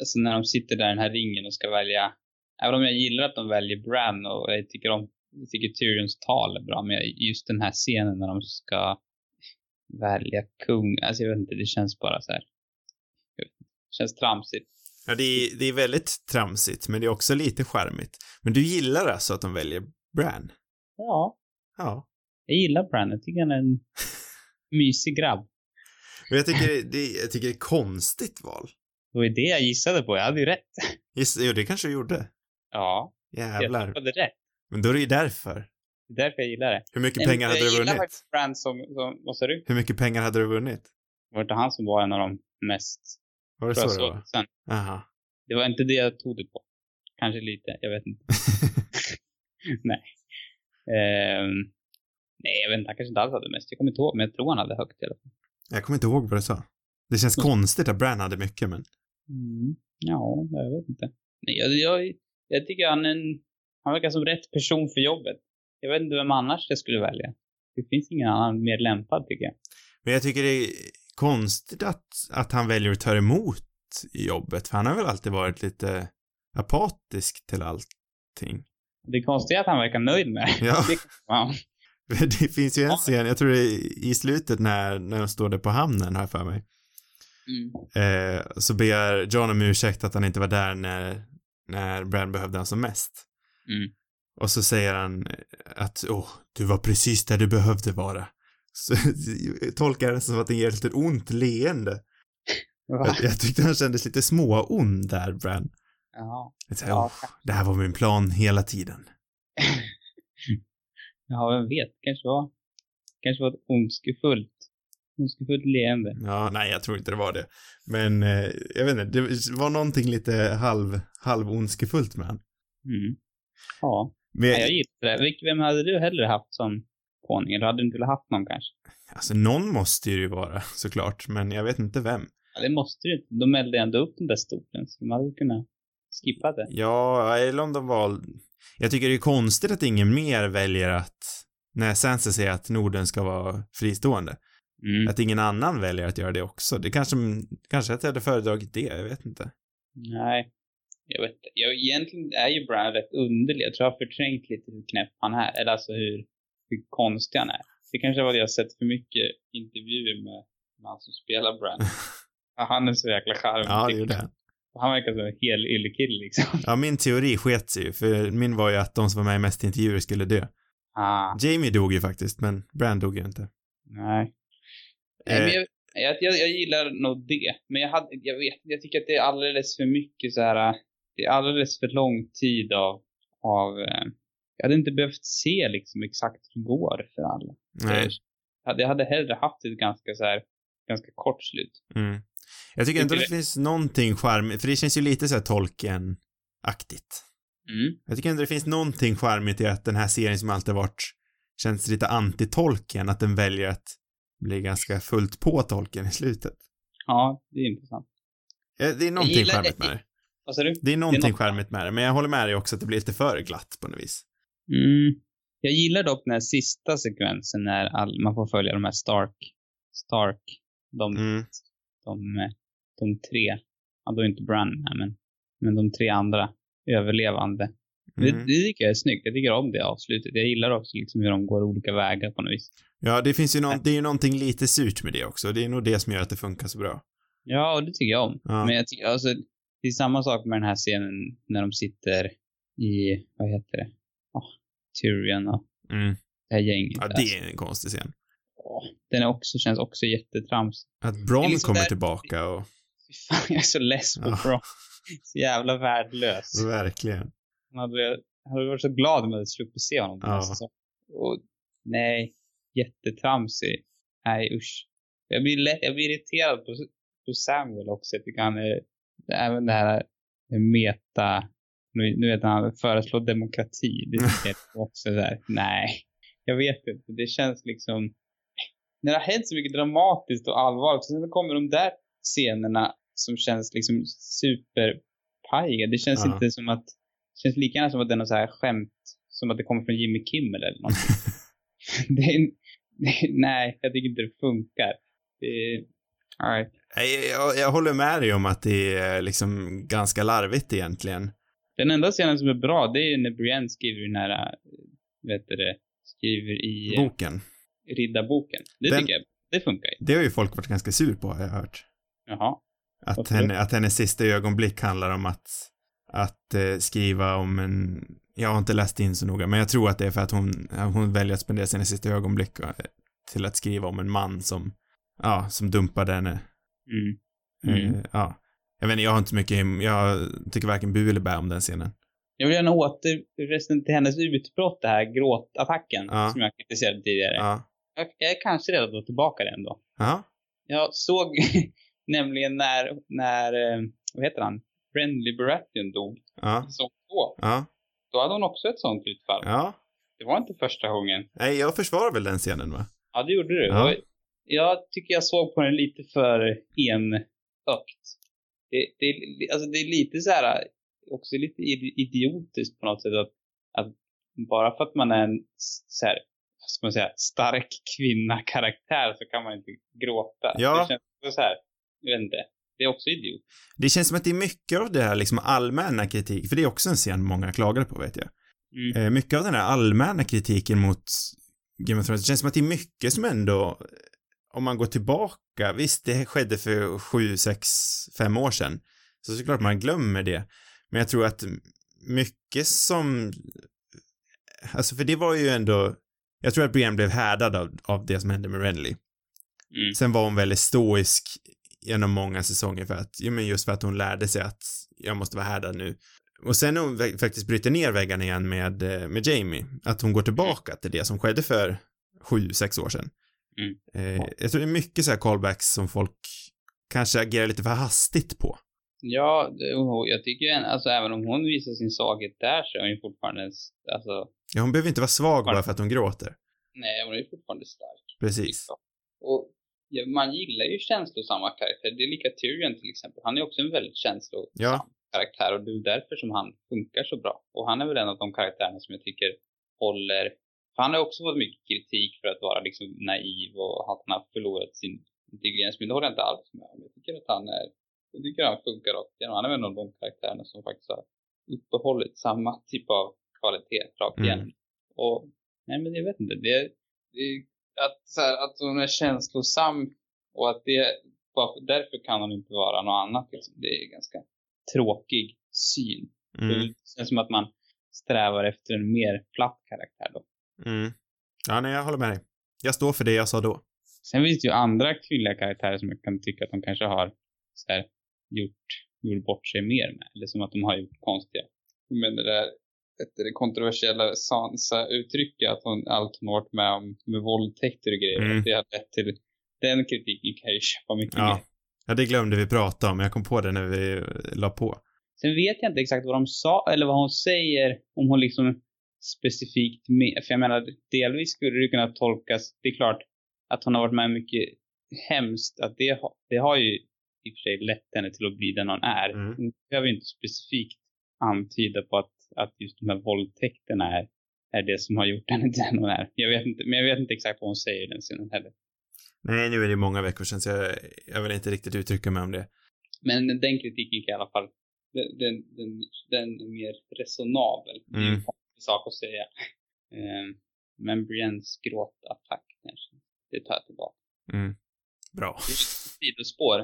alltså när de sitter där i den här ringen och ska välja, även om jag gillar att de väljer Bran och jag tycker om, jag tycker Tyrions tal är bra, men just den här scenen när de ska välja kung, alltså jag vet inte, det känns bara så här. Det känns tramsigt. Ja, det är, det är väldigt tramsigt, men det är också lite charmigt. Men du gillar alltså att de väljer Bran? Ja, Ja. jag gillar Bran. Jag tycker han är en mysig grabb. Men jag tycker det, jag tycker det är konstigt val. Det var det jag gissade på. Jag hade ju rätt. Just, jo, det kanske du gjorde. Ja, Jävlar. jag hade rätt. Men då är det ju därför. Det är därför jag gillar det. Hur mycket Nej, pengar hade jag du gillar vunnit? faktiskt Bran som, som, vad sa du? Hur mycket pengar hade du vunnit? Var det inte han som var en av de mest Var det så det var? sen? Aha. Det var inte det jag tog det på. Kanske lite, jag vet inte. Nej. Ehm, Nej, jag vet inte. Han kanske inte alls hade mest. Jag kommer inte ihåg, men jag tror han hade högt i alla fall. Jag kommer inte ihåg vad du sa. Det känns Mm. konstigt att Bran hade mycket, men... Mm. Ja, jag vet inte. Nej, jag, jag, jag tycker han är en... Han verkar som rätt person för jobbet. Jag vet inte vem annars jag skulle välja. Det finns ingen annan mer lämpad, tycker jag. Men jag tycker det är konstigt att, att han väljer att ta emot jobbet, för han har väl alltid varit lite apatisk till allting. Det är att han verkar nöjd med det. Ja. Det-. Det finns ju en scen, jag tror det är i slutet när, när de står där på hamnen, har jag för mig. Mm. Eh, så ber John om ursäkt att han inte var där när, när Bran behövde han som mest. Mm. Och så säger han att, åh, du var precis där du behövde vara. Så jag tolkar det som att det ger ett litet ont leende. Jag, jag tyckte han kändes lite småond där, Bran. Ja. Jag tänkte, Ja. det här var min plan hela tiden. ja, vem vet. Kanske var, kanske var ett ondskefullt, ondskefullt leende. Ja, nej, jag tror inte det var det. Men, eh, jag vet inte, det var någonting lite halv, halv ondskefullt med han. Mm. Ja. Men, ja, jag gillar det. Vem hade du hellre haft som konung? Eller hade du inte velat haft någon kanske? alltså någon måste ju vara, såklart, men jag vet inte vem. Ja, det måste du inte. De eldade ändå upp den där stolen, så de hade kunnat skippa det. Ja, eller om de val... Jag tycker det är konstigt att ingen mer väljer att, när Sansa säger att Norden ska vara fristående, Mm. att ingen annan väljer att göra det också. Det kanske, kanske att jag hade föredragit det, jag vet inte. Nej. Jag vet. Jag, egentligen är ju Bran rätt underlig. Jag tror jag har förträngt lite hur knäpp han är. Eller alltså hur, hur konstig han är. Det kanske var det jag sett för mycket intervjuer med, med han som spelar. Ja, han är så jäkla charmig. Ja, det gjorde jag. Han. Verkar som en hel yllekille liksom. Ja, min teori sket sig ju, för min var ju att de som var med i mest intervjuer skulle dö. Ah, Jamie dog ju faktiskt, men Bran dog ju inte. nej. nej Eh. men jag, jag, jag, jag gillar nog det. Men jag, hade, jag vet jag tycker att det är alldeles för mycket så här. Det är alldeles för lång tid av, av eh, jag hade inte behövt se liksom exakt hur det går för alla. Nej. Jag hade hellre haft ett ganska så här, ganska kort slut. Mm. Jag tycker ändå Tycker det finns någonting charmigt, för det känns ju lite så här Tolkien-aktigt. Mm. Jag tycker ändå det finns någonting charmigt i att den här serien som alltid varit, känns lite anti-Tolkien, att den väljer att bli ganska fullt på Tolkien i slutet. Ja, det är intressant. Ja, Det är någonting charmigt det. med det. Vad sa du? Det är någonting något- charmigt med det, men jag håller med dig också att det blir lite för glatt på något vis. Mm. Jag gillar dock den här sista sekvensen när all, man får följa de här Stark, Stark, de, Mm. de, de tre, ja då är inte Bran med, men, men de tre andra överlevande. Det, Mm. det tycker jag är snyggt. Jag tycker om det avslutet. Jag gillar också liksom hur de går olika vägar på något vis. Ja, det finns ju någon, det är ju någonting lite surt med det också. Det är nog det som gör att det funkar så bra. Ja, och det tycker jag om. Ja. Men jag tycker, alltså, det är samma sak med den här scenen när de sitter i, vad heter det? Oh, Tyrion och Mm. det här gänget. Ja, det är en konstig scen. Åh, den är också, känns också jättetrams. Att Bron är liksom kommer där- tillbaka och, fan, jag är så less på Ja. Bron. Så jävla värdelös. verkligen. Han hade, hade varit så glad om jag hade sluppit se honom Ja. säsongen. Och nej, jättetramsig. Nej usch. Jag blir, lätt, jag blir irriterad på, på Samuel också. Jag tycker han är, även det här meta, nu, nu vet han föreslår demokrati. Det jag också där. Nej, jag vet inte. Det känns liksom, när det har hänt så mycket dramatiskt och allvarligt, sen kommer de där scenerna som känns liksom superpajiga. Det känns Ja. inte som att, det känns lika gärna som att det är något så här skämt, som att det kommer från Jimmy Kimmel eller någonting. det är, det, nej, jag tycker inte det funkar. Det nej. Nej, jag, jag håller med dig om att det är liksom ganska larvigt egentligen. Den enda scenen som är bra, det är ju när Brienne skriver den här, vet du det, skriver i eh, Boken. Riddarboken. Det Den- tycker jag, det funkar ju. Det har ju folk varit ganska sur på, har jag hört. Jaha. Att, henne, att hennes sista ögonblick handlar om att, att eh, skriva om en, jag har inte läst in så noga, men jag tror att det är för att hon, hon väljer att spendera sina sista ögonblick eh, till att skriva om en man som, ja, som dumpade henne. Mm. Eh, Mm. ja. Jag vet inte, jag har inte så mycket, jag tycker varken bu eller bä om den scenen. Jag vill gärna åter förresten till hennes utbrott, det här gråtattacken Ja. som jag kritiserade tidigare. Ja. Jag, jag är kanske redo att gå tillbaka den då. Ja. Jag såg nämligen när, när, eh, vad heter han, Friendly Baratheon dog, Ja. säsong två. Ja. Då hade hon också ett sånt utfall. Ja. Det var inte första gången. Nej, jag försvarar väl den scenen va? Ja, det gjorde du. Ja. Jag tycker jag såg på den lite för enögt. Det, det, alltså det är lite så här, också lite id- idiotiskt på något sätt att, att bara för att man är en så här, ska man säga, stark kvinna-karaktär så kan man inte gråta. Ja. Det känns så här, jag vet inte. Det är också idiot. Det känns som att det är mycket av det här liksom allmänna kritik, för det är också en scen många klagade på vet jag. Mm. Eh, mycket av den här allmänna kritiken mot Game of Thrones, det känns som att det är mycket som ändå, om man går tillbaka, visst det skedde för sju, sex, fem år sedan, så såklart man glömmer det. Men jag tror att mycket som, alltså för det var ju ändå, jag tror att Brienne blev härdad av, av det som hände med Renly. Mm. Sen var hon väldigt stoisk genom många säsonger för att, ja men just för att hon lärde sig att jag måste vara härdad nu. Och sen när hon faktiskt bryter ner väggarna igen med, eh, med Jamie, att hon går tillbaka till det som skedde för sju, sex år sedan. Mm. Eh, jag tror det är mycket så här callbacks som folk kanske agerar lite för hastigt på. Ja, och jag tycker en, alltså även om hon visar sin svaghet där så är hon ju fortfarande, alltså, Ja, hon behöver inte vara svag bara för att hon gråter. nej, hon är ju fortfarande stark. Precis. Och ja, man gillar ju känslosamma karaktärer. Det är lika Tyrion till exempel. Han är också en väldigt känslosam Ja. karaktär och det är därför som han funkar så bra. Och han är väl en av de karaktärerna som jag tycker håller... För han har också fått mycket kritik för att vara liksom naiv och att han har förlorat sin intelligens. Men det håller jag inte alls med om. Jag tycker att han är... Jag tycker han funkar rakt igenom. Han är en av de karaktärerna som faktiskt har uppehållit samma typ av kvalitet rakt Mm. igenom. Och nej men jag vet inte. Det, det att, så här, att hon är känslosam och att det, därför kan hon inte vara något annat. Liksom. Det är ganska tråkig syn. Mm. Det känns som att man strävar efter en mer platt karaktär då. Mm. Ja, nej, jag håller med dig. Jag står för det jag sa då. Sen finns det ju andra kvinnliga karaktärer som jag kan tycka att de kanske har så här, gjort, gjort bort sig mer med. Eller som att de har gjort konstiga. Men det där det kontroversiella Sansa-uttrycket att hon, allt hon har varit med om med våldtäkter och grejer. Mm. Det har lett till den kritiken kan jag ju köpa mycket Ja. mer. Ja, det glömde vi prata om. Jag kom på det när vi la på. Sen vet jag inte exakt vad de sa eller vad hon säger om hon liksom specifikt med, för jag menar delvis skulle det kunna tolkas, det är klart att hon har varit med mycket hemskt, att det, det har ju i och för sig lett henne till att bli den hon är. Mm. Hon behöver ju inte specifikt antyda på att, att just de här våldtäkterna är, är det som har gjort henne till den hon är. Jag vet inte, men jag vet inte exakt vad hon säger i den scenen heller. Nej, nu är det många veckor sedan så jag, jag vill inte riktigt uttrycka mig om det. Men den kritiken kan i alla fall, den, den, den, den är mer resonabel. Det är Mm. en sak att säga. Ehm, men Briennes gråtattack kanske, det tar jag tillbaka. Mm. Bra. Det är ett sidospår.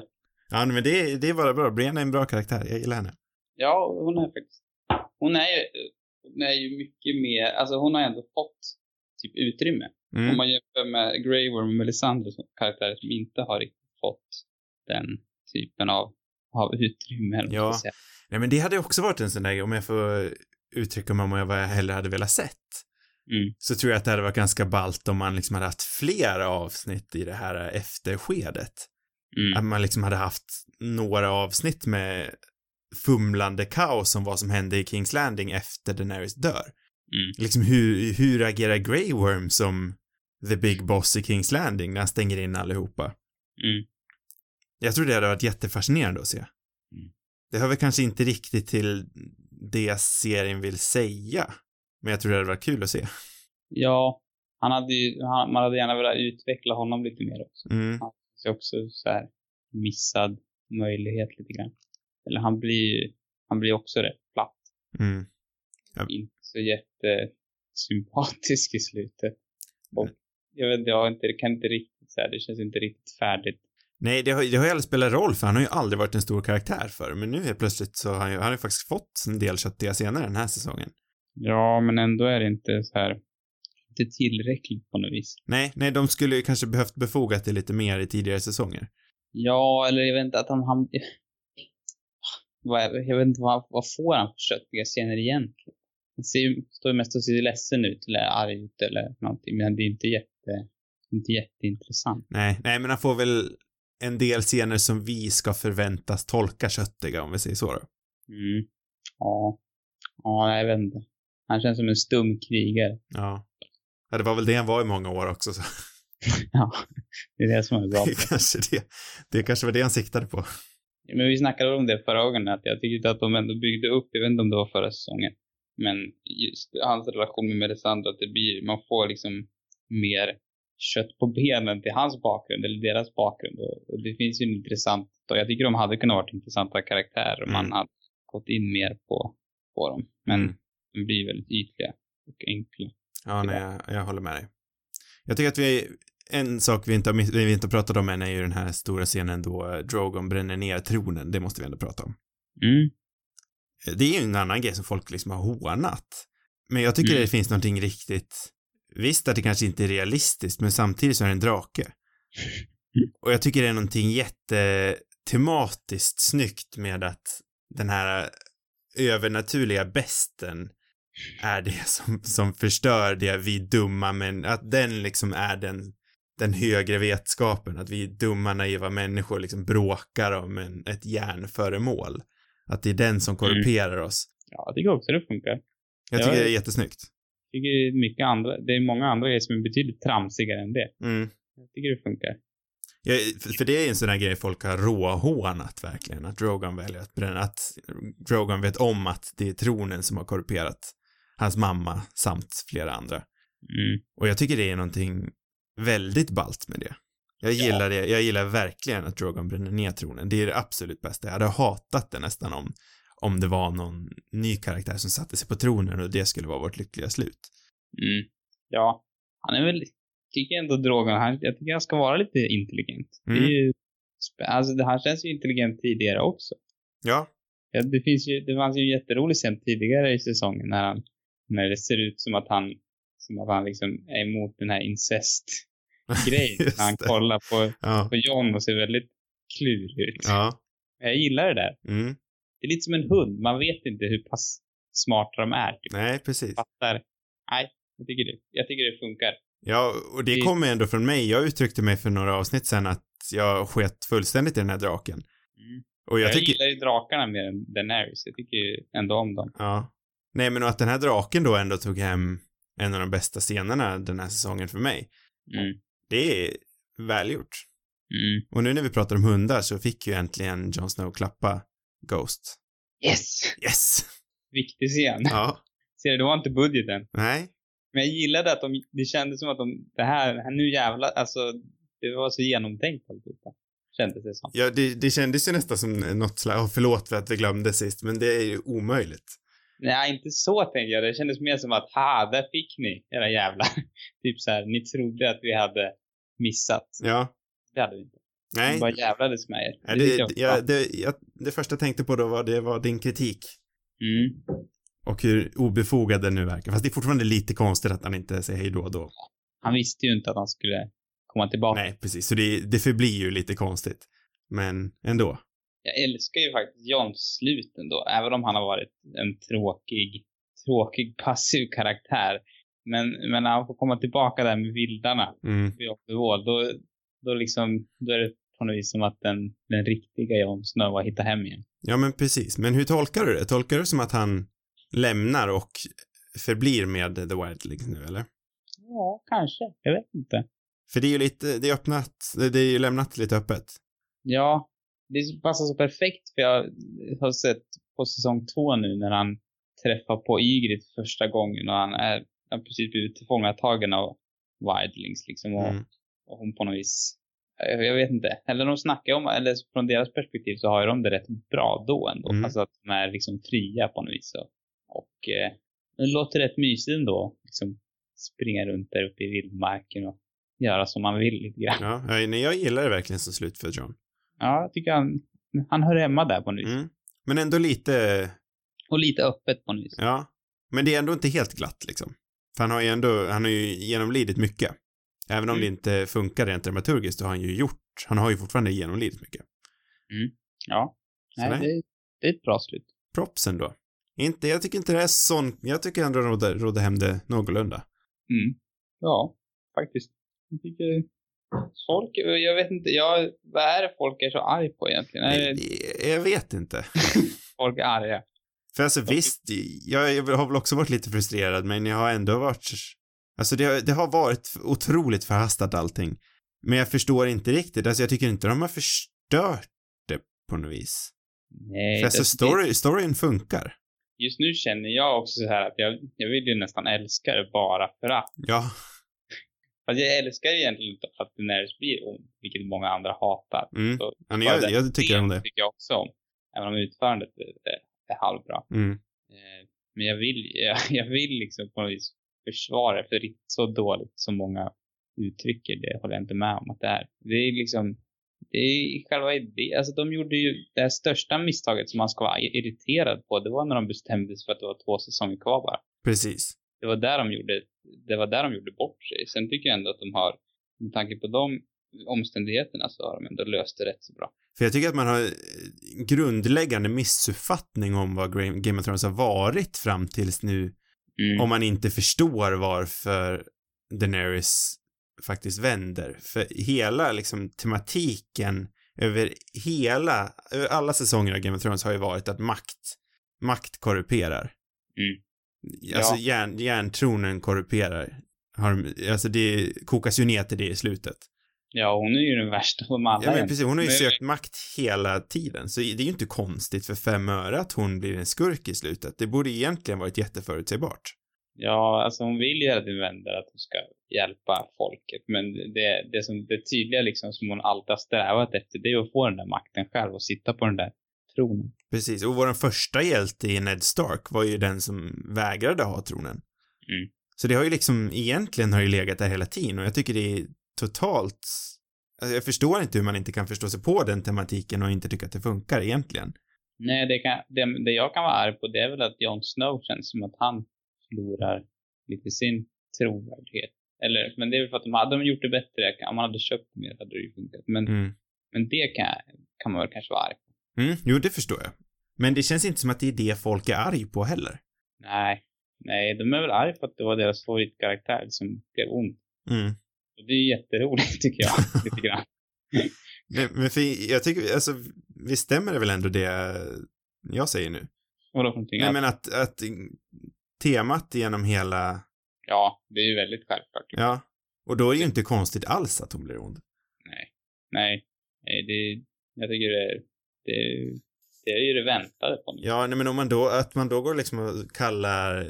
Ja, men det, det är bara bra. Brienne är en bra karaktär. Jag gillar henne. Ja, hon är faktiskt, hon är ju, hon är ju mycket mer, alltså hon har ändå fått typ utrymme. Om Mm. man jämför med Grey Worm och Melisandre som karaktärer som inte har riktigt fått den typen av, av utrymme. Ja. Nej, men det hade också varit en sån där, om jag får uttrycka mig om vad jag hellre hade velat sett. Mm. Så tror jag att det hade varit ganska ballt om man liksom hade haft flera avsnitt i det här efterskedet. Mm. Att man liksom hade haft några avsnitt med fumlande kaos om vad som hände i Kings Landing efter Daenerys dör. Mm. Liksom hur, hur agerar Grey Worm som the big boss i Kings Landing när han stänger in allihopa? Mm. Jag tror det hade varit jättefascinerande att se. Mm. Det hör väl kanske inte riktigt till det serien vill säga, men jag tror det hade varit kul att se. Ja, han hade ju, han, man hade gärna velat utveckla honom lite mer också. Mm. Så också så här missad möjlighet lite grann. Eller han blir han blir också rätt platt. Mm. Inte så jättesympatisk i slutet. Och jag vet jag inte, det kan inte riktigt så här, det känns inte riktigt färdigt. Nej, det har, det har ju aldrig spelat roll för han har ju aldrig varit en stor karaktär för men nu helt plötsligt så har han ju, han har ju faktiskt fått en del köttiga senare den här säsongen. Ja, men ändå är det inte så här, inte tillräckligt på något vis. Nej, nej, de skulle ju kanske behövt befogat det lite mer i tidigare säsonger. Ja, eller jag vet inte att han, han vad, jag vet inte vad, vad får han för köttiga scener egentligen? Han ser står mest och ser ledsen ut eller arg ut eller någonting, men det är inte jätte, inte jätteintressant. Nej, nej, men han får väl en del scener som vi ska förväntas tolka köttiga om vi säger så då. Mm. Ja. Ja, jag vet inte. Han känns som en stum krigare. Ja. ja. Det var väl det han var i många år också. Så. ja, det är det som är bra. Det kanske det. Det kanske var det han siktade på. Men vi snackade om det förra gången, att jag tyckte att de ändå byggde upp, jag vet inte om det var förra säsongen, men just hans relation med Melisandre, att det blir, man får liksom mer kött på benen till hans bakgrund, eller deras bakgrund. Och det finns ju en intressant, och jag tycker de hade kunnat vara intressanta karaktärer om mm. man hade gått in mer på, på dem. Men mm. de blir väldigt ytliga och enkla. Ja, nej, jag, jag håller med dig. Jag tycker att vi, en sak vi inte har, vi inte har pratat om än är ju den här stora scenen då Drogon bränner ner tronen. Det måste vi ändå prata om. Mm. Det är ju en annan grej som folk liksom har hånat. Men jag tycker mm. det finns någonting riktigt, visst att det kanske inte är realistiskt, men samtidigt så är det en drake. Mm. Och jag tycker det är någonting jättetematiskt snyggt med att den här övernaturliga besten är det som, som förstör det vi dumma men att den liksom är den den högre vetskapen, att vi dumma naiva människor liksom bråkar om en, ett järnföremål. Att det är den som korrumperar mm. oss. Ja, jag tycker också det funkar. Jag tycker jag, det är jättesnyggt. Jag tycker mycket andra, det är många andra grejer som är betydligt tramsigare än det. Mm. Jag tycker det funkar. Ja, för det är en sån där grej folk har råhånat verkligen, att Drogon väljer att bränna, att Drogon vet om att det är tronen som har korrumperat hans mamma samt flera andra. Mm. Och jag tycker det är någonting väldigt balt med det. Jag gillar det, jag gillar verkligen att Drogon bränner ner tronen. Det är det absolut bästa. Jag hade hatat det nästan om, om det var någon ny karaktär som satte sig på tronen och det skulle vara vårt lyckliga slut. Mm. Ja, han är väl, tycker ändå Drogon, han, jag tycker han ska vara lite intelligent. Mm. Det är ju, alltså det här känns ju intelligent tidigare också. Ja. ja det finns ju, det fanns ju en jätterolig scen tidigare i säsongen när han, när det ser ut som att han, som att han liksom är emot den här incest grej när han kollar på, ja. på John och ser väldigt klurig ut. Ja. Jag gillar det där. Mm. Det är lite som en hund. Man vet inte hur pass smarta de är. Typ. Nej, precis. Fattar. Nej, jag tycker det. Jag tycker det funkar. Ja, och det, det kommer ändå från mig. Jag uttryckte mig för några avsnitt sen att jag sket fullständigt i den här draken. Mm. Och jag, jag tycker... gillar ju drakarna mer än Daenerys. Jag tycker ju ändå om dem. Ja. Nej, men att den här draken då ändå tog hem en av de bästa scenerna den här säsongen för mig. Mm. Det är välgjort. Mm. Och nu när vi pratar om hundar så fick ju äntligen Jon Snow klappa Ghost. Yes! Yes! Viktig scen. Ja. Ser du, det var inte budgeten. Nej. Men jag gillade att de, det kändes som att de, det här, nu jävlar, alltså, det var så genomtänkt alltihopa. Kändes det som. Ja, det, det kändes ju nästan som något slags, oh, förlåt för att vi glömde sist, men det är ju omöjligt. Nej, inte så tänkte jag. Det kändes mer som att, ha, där fick ni, era jävlar. typ så här, ni trodde att vi hade missat. Ja. Det hade vi inte. Nej. Vi bara jävlades med er. Ja, det, det, ja, det, jag, det första jag tänkte på då var, det var din kritik. Mm. Och hur obefogad den nu verkar. Fast det är fortfarande lite konstigt att han inte säger hej då och då. Han visste ju inte att han skulle komma tillbaka. Nej, precis. Så det, det förblir ju lite konstigt. Men ändå. Jag älskar ju faktiskt Johns slut ändå. Även om han har varit en tråkig, tråkig passiv karaktär men, men när han får komma tillbaka där med vildarna mm. Wall, då, då liksom, då är det på något vis som att den, den riktiga Jon Snow har hittat hem igen. Ja, men precis. Men hur tolkar du det? Tolkar du det som att han lämnar och förblir med The Wildlings nu, eller? Ja, kanske. Jag vet inte. För det är ju lite, det är öppnat, det är ju lämnat lite öppet. Ja, det passar så perfekt för jag har sett på säsong två nu när han träffar på Ygritte första gången och han är har precis blivit tillfångatagen av Wildlings liksom och, mm. och hon på något vis jag, vet inte. Eller de snackar om, eller från deras perspektiv så har ju de det rätt bra då ändå. Mm. Alltså att de är liksom fria på något vis. Och, och eh, det låter rätt mysigt ändå. Liksom springa runt där uppe i vildmarken och göra som man vill lite grann. Ja, nej, jag gillar det verkligen som slut för John. Ja, jag tycker han, han hör hemma där på något vis. Mm. Men ändå lite... Och lite öppet på något vis. Ja. Men det är ändå inte helt glatt liksom. För han har ju ändå, han har ju genomlidit mycket. Även om mm. det inte funkar rent dramaturgiskt så har han ju gjort, han har ju fortfarande genomlidit mycket. Mm. Ja. Nej, det, det, är ett bra slut. Propsen då. Inte, jag tycker inte det är sån, jag tycker ändå rådde, rådde hem det någorlunda. Mm. Ja, faktiskt. Jag tycker folk, jag vet inte, jag, vad är det folk är så arg på egentligen? Är det... Jag vet inte. folk är arga. För alltså visst, jag, jag har väl också varit lite frustrerad, men jag har ändå varit, alltså det, har- det har varit otroligt förhastat allting. Men jag förstår inte riktigt, alltså jag tycker inte de har förstört det på något vis. Nej, För alltså det- story, storyn funkar. Just nu känner jag också så här att jag, jag vill ju nästan älska det bara för att. Ja, Fast jag älskar egentligen inte att Daenerys blir ond, vilket många andra hatar. mm. Så ja jag, jag tycker om det. tycker jag också om. Även om utförandet är, är, halvbra. Mm. Eh, Men jag vill, jag, jag vill liksom på något vis försvara det, för det är inte så dåligt som många uttrycker det, håller jag inte med om att det är. Det är liksom, det är själva idén, alltså de gjorde ju det största misstaget som man ska vara irriterad på, det var när de bestämde sig för att det var två säsonger kvar bara. Precis. Det var där de gjorde, det var där de gjorde bort sig. Sen tycker jag ändå att de har, med tanke på de omständigheterna så har de ändå löst det rätt så bra. För jag tycker att man har eh, grundläggande missuppfattning om vad Game of Thrones har varit fram tills nu Mm. om man inte förstår varför Daenerys faktiskt vänder. För hela liksom tematiken över hela, över alla säsonger av Game of Thrones har ju varit att makt, makt korrumperar. Mm. Alltså Ja. järn, järntronen korrumperar. Har, de- alltså det kokas ju ner till det i slutet. Ja, hon är ju den värsta av dem alla. Ja men precis, hon har ju Men- sökt makt hela tiden. Så det är ju inte konstigt för fem öre att hon blir en skurk i slutet. Det borde egentligen varit jätteförutsägbart. Ja, alltså hon vill ju hela tiden vända att hon ska hjälpa folket. Men det, det, som, det tydliga liksom som hon alltid har strävat efter, det är att få den där makten själv och sitta på den där tronen. Precis, och vår första hjälte i Ned Stark var ju den som vägrade ha tronen. Mm. Så det har ju liksom, egentligen har ju legat där hela tiden och jag tycker det är totalt, alltså jag förstår inte hur man inte kan förstå sig på den tematiken och inte tycka att det funkar egentligen. Nej, det, kan, det, det jag kan vara arg på det är väl att Jon Snow känns som att han förlorar lite sin trovärdighet. Eller, men det är väl för att de hade de gjort det bättre, om man hade köpt mer hade det ju funkat. Men, Mm. men det kan, kan man väl kanske vara arg på. Mm, jo, det förstår jag. Men det känns inte som att det är det folk är arg på heller. Nej, nej, de är väl arg för att det var deras favoritkaraktär som blev ond. Mm. Och det är ju jätteroligt tycker jag, lite grann. Men, men för jag tycker, alltså, visst stämmer det väl ändå det jag säger nu? Vadå för någonting? Nej, men att, att temat genom hela, Ja, det är ju väldigt självklart. ja, och då är det ju inte konstigt alls att hon blir ond. Nej, nej, nej, det, jag tycker det, det, det är ju det väntade på nu. Ja, nej men om man då, att man då går liksom och kallar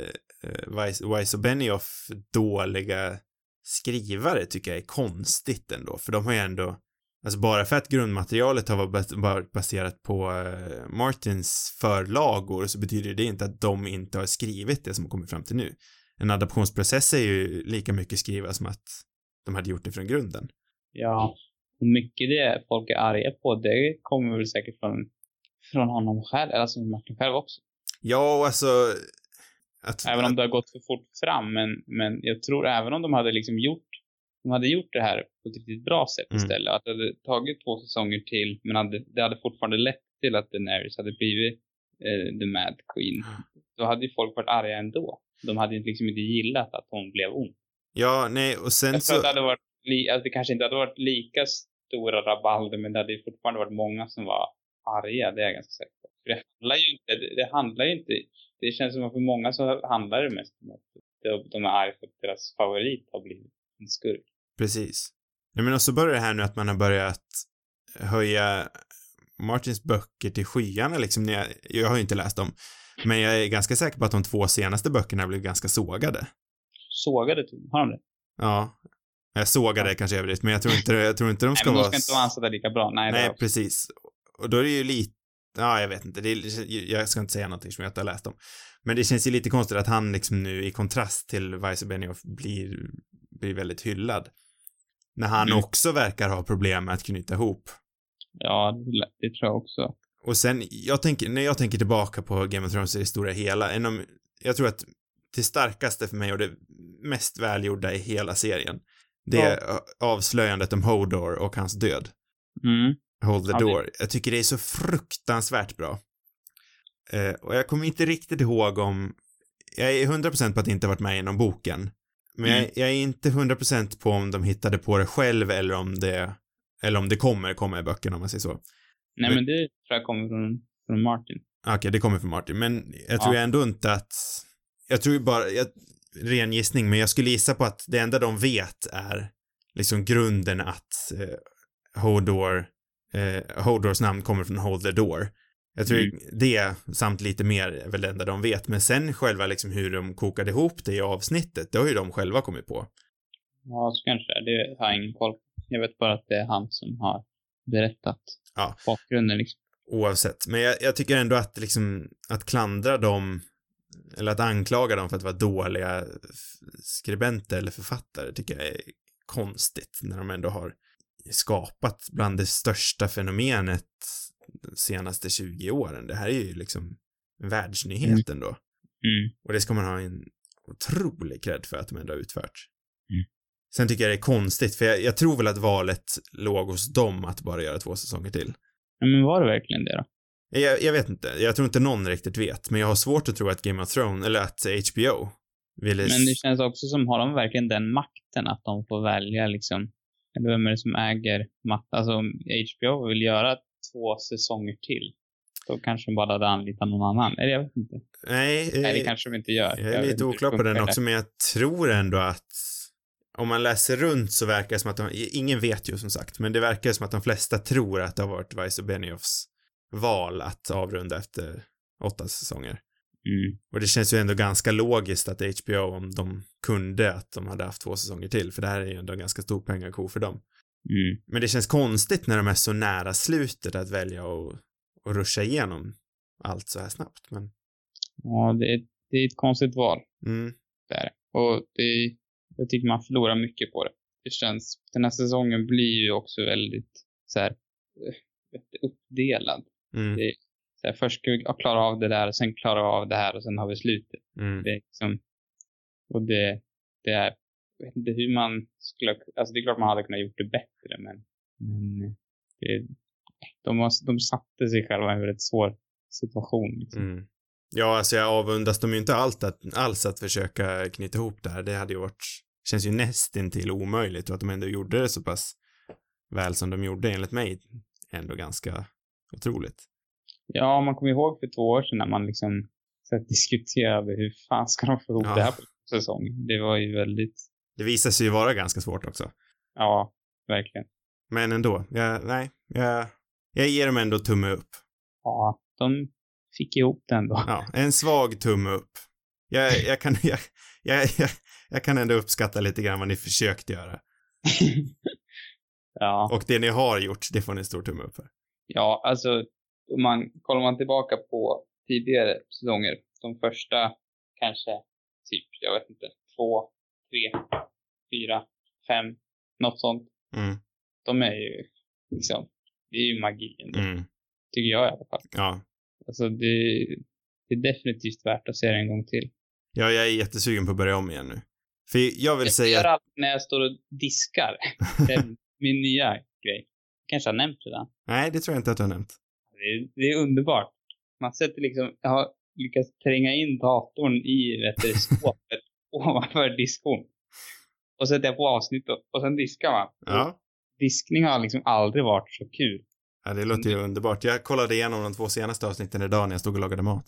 eh, Weiss, Weiss och Benioff dåliga skrivare tycker jag är konstigt ändå, för de har ju ändå, alltså bara för att grundmaterialet har varit bas- varit baserat på eh, Martins förlagor så betyder det inte att de inte har skrivit det som kommit fram till nu. En adaptionsprocess är ju lika mycket skriva som att de hade gjort det från grunden. Ja, och mycket det folk är arga på, det kommer väl säkert från, från honom själv, alltså Martin själv också. Ja, och alltså att, Även om det har gått för fort fram, men, men jag tror även om de hade liksom gjort, de hade gjort det här på ett riktigt bra sätt Mm. istället, att det hade tagit två säsonger till, men hade, det hade fortfarande lett till att Daenerys hade blivit eh, the Mad Queen, då hade ju folk varit arga ändå. De hade liksom inte gillat att hon blev ond. ja, nej, och sen Jag tror så, att det hade varit, li, alltså det kanske inte hade varit lika stora rabalder, men det hade ju fortfarande varit många som var arga, det är jag ganska säker på. För det handlar ju inte, det, det handlar ju inte, det känns som att för många så handlar det mest om att de, är arga för att deras favorit har blivit en skurk. Precis. Nej men och så börjar det här nu att man har börjat höja Martins böcker till skyarna liksom. Jag, jag har ju inte läst dem. Men jag är ganska säker på att de två senaste böckerna blev ganska sågade. Sågade har de det? Ja. Jag sågade Ja. kanske överdrivet, men jag tror inte, jag tror inte de Nej, ska men de vara... ska inte vara ansedda lika bra. Nej, det Nej, precis. Och då är det ju lite, ja, jag vet inte, det är, jag ska inte säga någonting som jag inte har läst om. Men det känns ju lite konstigt att han liksom nu i kontrast till Weiss och Benioff blir, blir väldigt hyllad. När han Mm. också verkar ha problem med att knyta ihop. ja det, det tror jag också. Och sen, jag tänker, när jag tänker tillbaka på Game of Thrones i det stora hela, en av, jag tror att det starkaste för mig och det mest välgjorda i hela serien, det är avslöjandet om Hodor och hans död. Mm. Hold the Ja, door. Jag tycker det är så fruktansvärt bra. Eh, och jag kommer inte riktigt ihåg om, jag är 100% på att det inte varit med inom boken. Men Mm. jag, jag är inte 100% på om de hittade på det själv eller om det, eller om det kommer komma i böckerna om man säger så. Nej, Men- men det tror jag kommer från, från Martin. Okej, okay, det kommer från Martin, men jag tror ja. ändå inte att, jag tror ju bara, jag, ren gissning, men jag skulle gissa på att det enda de vet är liksom grunden att eh, Hodor, eh, Hodors namn kommer från Hold the Door. Jag tror mm. det, samt lite mer, är väl det enda de vet. Men sen själva liksom hur de kokade ihop det i avsnittet, det har ju de själva kommit på. Ja, så kanske det har jag ingen koll. Jag vet bara att det är han som har berättat ja. bakgrunden liksom. Oavsett, men jag, jag tycker ändå att liksom, att klandra dem, eller att anklaga dem för att vara dåliga skribenter eller författare tycker jag är konstigt när de ändå har skapat bland det största fenomenet de senaste 20 åren. Det här är ju liksom en världsnyhet mm. ändå. Mm. Och det ska man ha en otrolig cred för att de ändå har utfört. Mm. Sen tycker jag det är konstigt, för jag, jag, tror väl att valet låg hos dem att bara göra två säsonger till. Ja, men var det verkligen det då? Jag, jag vet inte. Jag tror inte någon riktigt vet, men jag har svårt att tro att Game of Thrones, eller att HBO ville... Men det känns också som, har de verkligen den makten att de får välja liksom, eller vem är det som äger makten? Alltså om HBO vill göra två säsonger till, då kanske de bara hade anlitat någon annan. Eller jag vet inte. Nej. Nej, det eh, kanske de inte gör. Jag är jag lite oklar på den också, men jag tror ändå att om man läser runt så verkar det som att de, ingen vet ju som sagt, men det verkar som att de flesta tror att det har varit Weiss och Benioffs val att avrunda efter åtta säsonger. Mm. Och det känns ju ändå ganska logiskt att HBO, om de kunde, att de hade haft två säsonger till, för det här är ju ändå en ganska stor pengako för dem. Mm. Men det känns konstigt när de är så nära slutet att välja och, och ruscha igenom allt så här snabbt, men... Ja, det är, det är ett konstigt val. Mm. Där. Och det, jag tycker man förlorar mycket på det. Det känns, den här säsongen blir ju också väldigt så här eh, uppdelad. Mm. Det, så här, först ska vi klara av det där och sen klara av det här och sen har vi slutet. Mm. Det är liksom, och det, det är, jag vet inte hur man skulle, alltså det är klart man hade kunnat gjort det bättre men, men det, de, har, de satte sig själva i en väldigt svår situation. Liksom. Mm. Ja, alltså jag avundas dem ju inte allt att, alls att försöka knyta ihop det här. Det hade ju varit, känns ju nästintill omöjligt och att de ändå gjorde det så pass väl som de gjorde enligt mig ändå ganska otroligt. Ja, man kommer ihåg för två år sedan när man liksom så att diskuterade hur fan ska de få ihop ja. det här på säsong. Det var ju väldigt... Det visade sig ju vara ganska svårt också. Ja, verkligen. Men ändå, jag, nej, jag, jag ger dem ändå tumme upp. Ja, de fick ihop det ändå. Ja, en svag tumme upp. Jag, jag kan, jag, jag, jag, kan ändå uppskatta lite grann vad ni försökte göra. ja. Och det ni har gjort, det får ni stor tumme upp för. Ja, alltså man, kollar man tillbaka på tidigare säsonger, de första kanske typ, jag vet inte, två, tre, fyra, fem, något sånt. Mm. De är ju liksom, det är ju magi ändå. Mm. Tycker jag i alla fall. Ja. Alltså det, det är definitivt värt att se det en gång till. Ja, jag är jättesugen på att börja om igen nu. För jag vill jag säga... Jag gör allt när jag står och diskar. det är min nya grej. Kanske har nämnt redan. Nej, det tror jag inte att du har nämnt. Det är, det är underbart. Man sätter liksom, jag har lyckats tränga in datorn i vet du, skåpet ovanför diskon. Och sätter jag på avsnitt och sen diskar man. Ja. Diskning har liksom aldrig varit så kul. Ja, det låter ju mm. underbart. Jag kollade igenom de två senaste avsnitten idag när jag stod och lagade mat.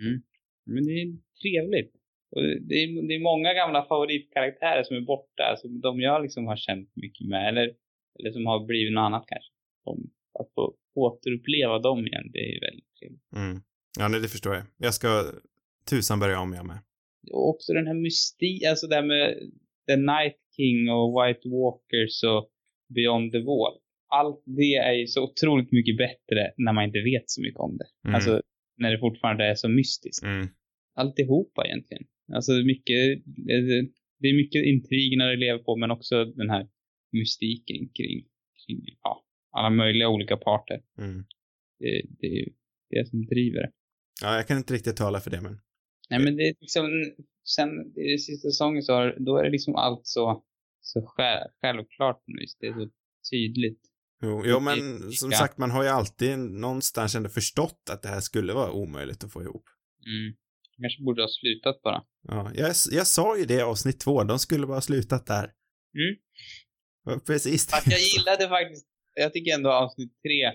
Mm. Men det är trevligt. Och det, är, det är många gamla favoritkaraktärer som är borta, som de jag liksom har känt mycket med, eller, eller som har blivit något annat kanske. Som, att få återuppleva dem igen, det är väldigt trevligt. Mm. Ja, nej, det förstår jag. Jag ska tusan börja om jag med. Och också den här mystik, alltså det här med The Night King och White Walkers och Beyond the Wall allt det är ju så otroligt mycket bättre när man inte vet så mycket om det. Mm. Alltså, när det fortfarande är så mystiskt. Mm. Alltihopa egentligen. Alltså mycket, det är mycket intrigerna det lever på, men också den här mystiken kring, kring ja, alla möjliga olika parter. Mm. Det, det är ju det som driver det. Ja, jag kan inte riktigt tala för det, men... Nej, men det är liksom, sen i den sista säsongen så har, då är det liksom allt så, så själv, självklart på något vis. Det är så tydligt. Jo, jo men som sagt, man har ju alltid någonstans ändå förstått att det här skulle vara omöjligt att få ihop. Mm. Kanske borde ha slutat bara. Ja, jag, jag sa ju det i avsnitt två, de skulle bara ha slutat där. Mm. Precis. Fast jag gillade faktiskt, jag tycker ändå avsnitt tre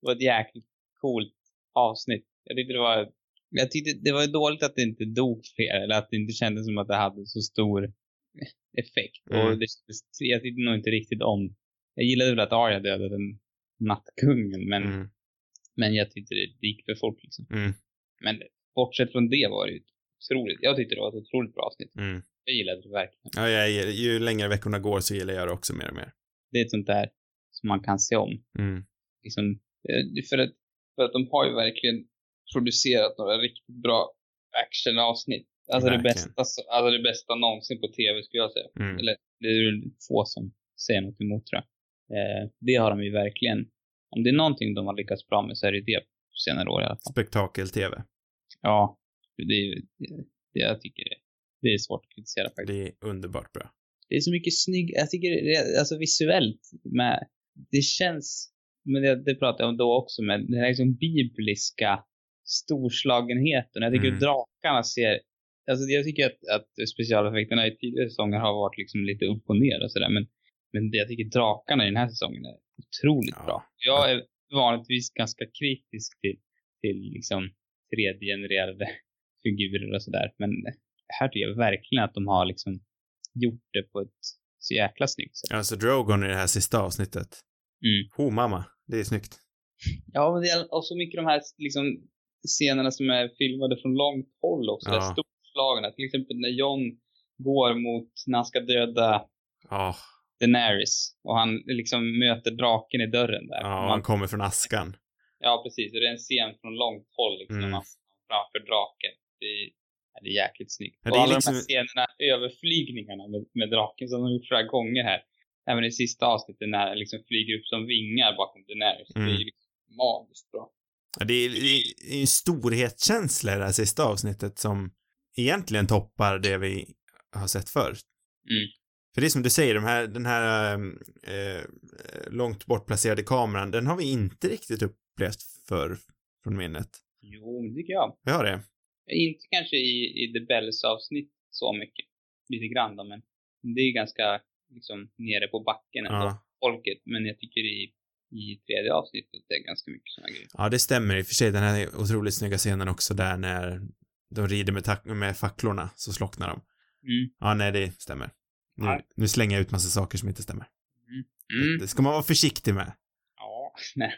var ett jäkligt coolt avsnitt. Jag tyckte det var, jag tyckte det var dåligt att det inte dog fler, eller att det inte kändes som att det hade så stor effekt. Mm. Och det, jag tyckte nog inte riktigt om, jag gillade väl att Arya dödade den nattkungen, men, Mm. men jag tyckte det gick för fort liksom. Mm. Men bortsett från det var det ju otroligt, jag tyckte det var ett otroligt bra avsnitt. Mm. Jag gillade det verkligen. Ja, jag, gillar- ju längre veckorna går så gillar jag det också mer och mer. Det är ett sånt där som man kan se om. Mm. liksom, eh, för, att, för att de har ju verkligen producerat några riktigt bra actionavsnitt. Alltså det, bästa, alltså det bästa någonsin på tv skulle jag säga. Mm. Eller det är få som säger något emot tror jag. Eh, det har de ju verkligen. Om det är någonting de har lyckats bra med så är det det på senare år i alla fall. Spektakel-tv. Ja, det är det jag tycker det, det är svårt att kritisera faktiskt. Det är underbart bra. Det är så mycket snygg, jag tycker det, alltså visuellt med, det känns, men det, det pratade jag om då också med den här liksom bibliska storslagenheten. Jag tycker Mm. att drakarna ser, alltså jag tycker att, att specialeffekterna i tidigare säsonger har varit liksom lite upp och ner och sådär men, men det, jag tycker drakarna i den här säsongen är otroligt Ja. bra. Jag är vanligtvis ganska kritisk till, till liksom 3D-genererade figurer och sådär men här tycker jag verkligen att de har liksom gjort det på ett så jäkla snyggt sätt. Alltså Drogon i det här sista avsnittet. Mm. Ho mamma, det är snyggt. Ja, men det är och så mycket de här liksom scenerna som är filmade från långt håll också. Ja. Där storslagna. Till exempel när John går mot, när han ska döda Ja, Daenerys och han liksom möter draken i dörren där. ja man, han kommer från askan. ja precis. Och det är en scen från långt håll liksom. Mm. Framför draken. Det är, det är jäkligt snyggt. Ja, och det är alla liksom- de här scenerna, överflygningarna med, med draken som de har gjort flera gånger här. Även i sista avsnittet när han liksom flyger upp som vingar bakom Daenerys. Mm. Det är ju liksom magiskt bra. Ja, det är, det är en storhetskänsla i det här sista avsnittet som egentligen toppar det vi har sett förr. Mm. För det är som du säger, de här, den här eh, långt bort placerade kameran, den har vi inte riktigt upplevt förr från minnet. Jo, det tycker jag. Vi har det. Inte kanske i, i The Bells avsnitt så mycket. Lite grann då, men det är ganska liksom nere på backen ändå, Ja. folket. Men jag tycker i, i tredje avsnittet det är ganska mycket sådana grejer. ja, det stämmer i och för sig. Den här otroligt snygga scenen också där när de rider med, med facklorna så slocknar de. Mm. Ja, nej, det stämmer. Nu, Ja. nu slänger jag ut massa saker som inte stämmer. Mm. Det ska man vara försiktig med. Ja, nej.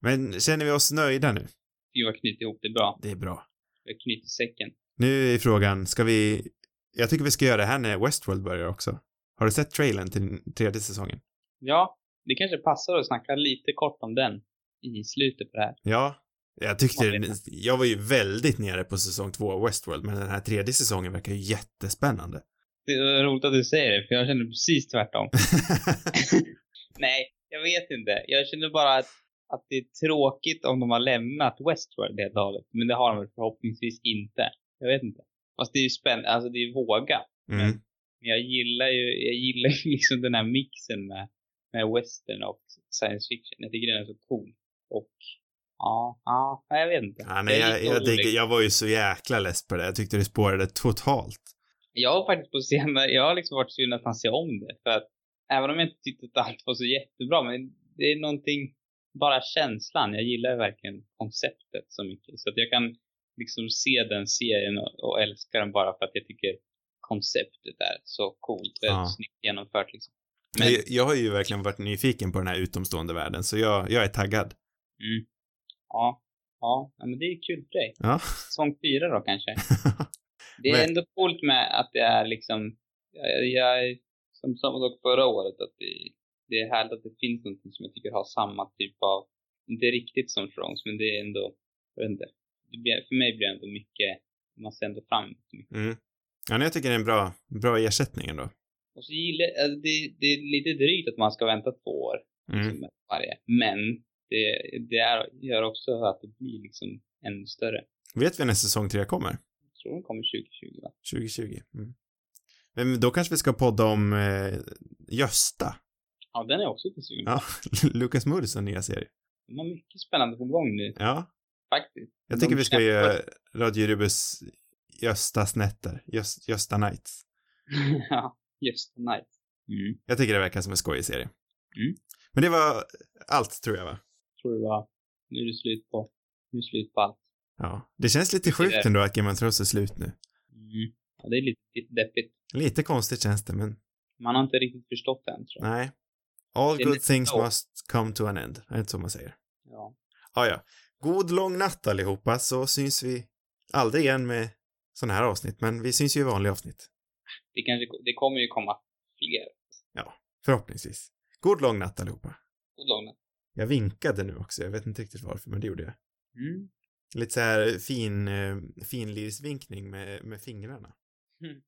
Men känner vi oss nöjda nu? Vi har knutit ihop det bra. Det är bra. Knutit säcken. Nu är frågan, ska vi... Jag tycker vi ska göra det här när Westworld börjar också. Har du sett trailern till tredje säsongen? Ja, det kanske passar att snacka lite kort om den i slutet på det här. Ja. Jag tyckte, jag var ju väldigt nere på säsong två av Westworld, men den här tredje säsongen verkar ju jättespännande. Det är roligt att du säger det, för jag känner precis tvärtom. Nej, jag vet inte. Jag känner bara att, att det är tråkigt om de har lämnat Westworld helt och hållet. Men det har de förhoppningsvis inte. Jag vet inte. Fast det är ju spännande, alltså det är ju våga. mm. Men jag gillar ju, jag gillar ju liksom den här mixen med, med western och science fiction. Jag tycker den är så cool. Och ja, ja, jag vet inte. Ja, nej, jag, jag, tänker, jag var ju så jäkla less på det. Jag tyckte det spårade totalt. Jag har faktiskt på senare, jag har liksom varit sugen att nästan se om det. För att även om jag inte tyckte att allt var så jättebra, men det är någonting, bara känslan. Jag gillar verkligen konceptet så mycket. Så att jag kan liksom se den serien och, och älska den bara för att jag tycker konceptet är så coolt. Väldigt Ja. snyggt genomfört liksom. Men, Jag, jag har ju verkligen varit nyfiken på den här utomstående världen, så jag, jag är taggad. mm, ja, ja, men det är kul för dig. Ja. Säsong fyra då kanske. Det är Men- ändå coolt med att det är liksom, jag, jag som samma sak förra året, att det, det är härligt att det finns någonting som jag tycker har samma typ av, inte riktigt som Thrones, men det är ändå, jag vet inte, blir, för mig blir det ändå mycket, man ser ändå fram emot mycket. Mm. Ja, jag tycker det är en bra, bra ersättning ändå. Och så gillar, alltså det, det är lite drygt att man ska vänta två år Mm. liksom, varje, men det, det är, gör också att det blir liksom ännu större. Vet vi när säsong tre kommer? Jag tror den kommer 2020 va? 2020. Mm. Men då kanske vi ska podda om eh, Gösta. Ja, den är jag också lite sugen på. Ja, Lucas Moodyson nya serie. De har mycket spännande på gång nu, Ja, faktiskt. jag tycker vi ska göra Radio Rubus Göstas nätter. Göst, Gösta Nights. ja, just the night. Mm. Jag tycker det verkar som en skojig serie. Mm. Men det var allt, tror jag, va? Tror det var, nu är det slut på, nu är det slut på allt. Ja. Det känns lite sjukt ändå att Game of Thrones är slut nu. Mm. Ja, det är lite deppigt. Lite konstigt känns det, men Man har inte riktigt förstått det än, tror jag. nej. All är good things så. must come to an end. Är det inte så man säger? Ja. Ja, ja. God lång natt allihopa, så syns vi aldrig igen med sådana här avsnitt, men vi syns ju i vanliga avsnitt. Det, kanske, det kommer ju komma fler. Förhoppningsvis. God lång natt allihopa. God lång natt. Jag vinkade nu också, jag vet inte riktigt varför, men det gjorde jag. Mm. Lite så här fin, eh, finlirsvinkning med, med fingrarna. Mm.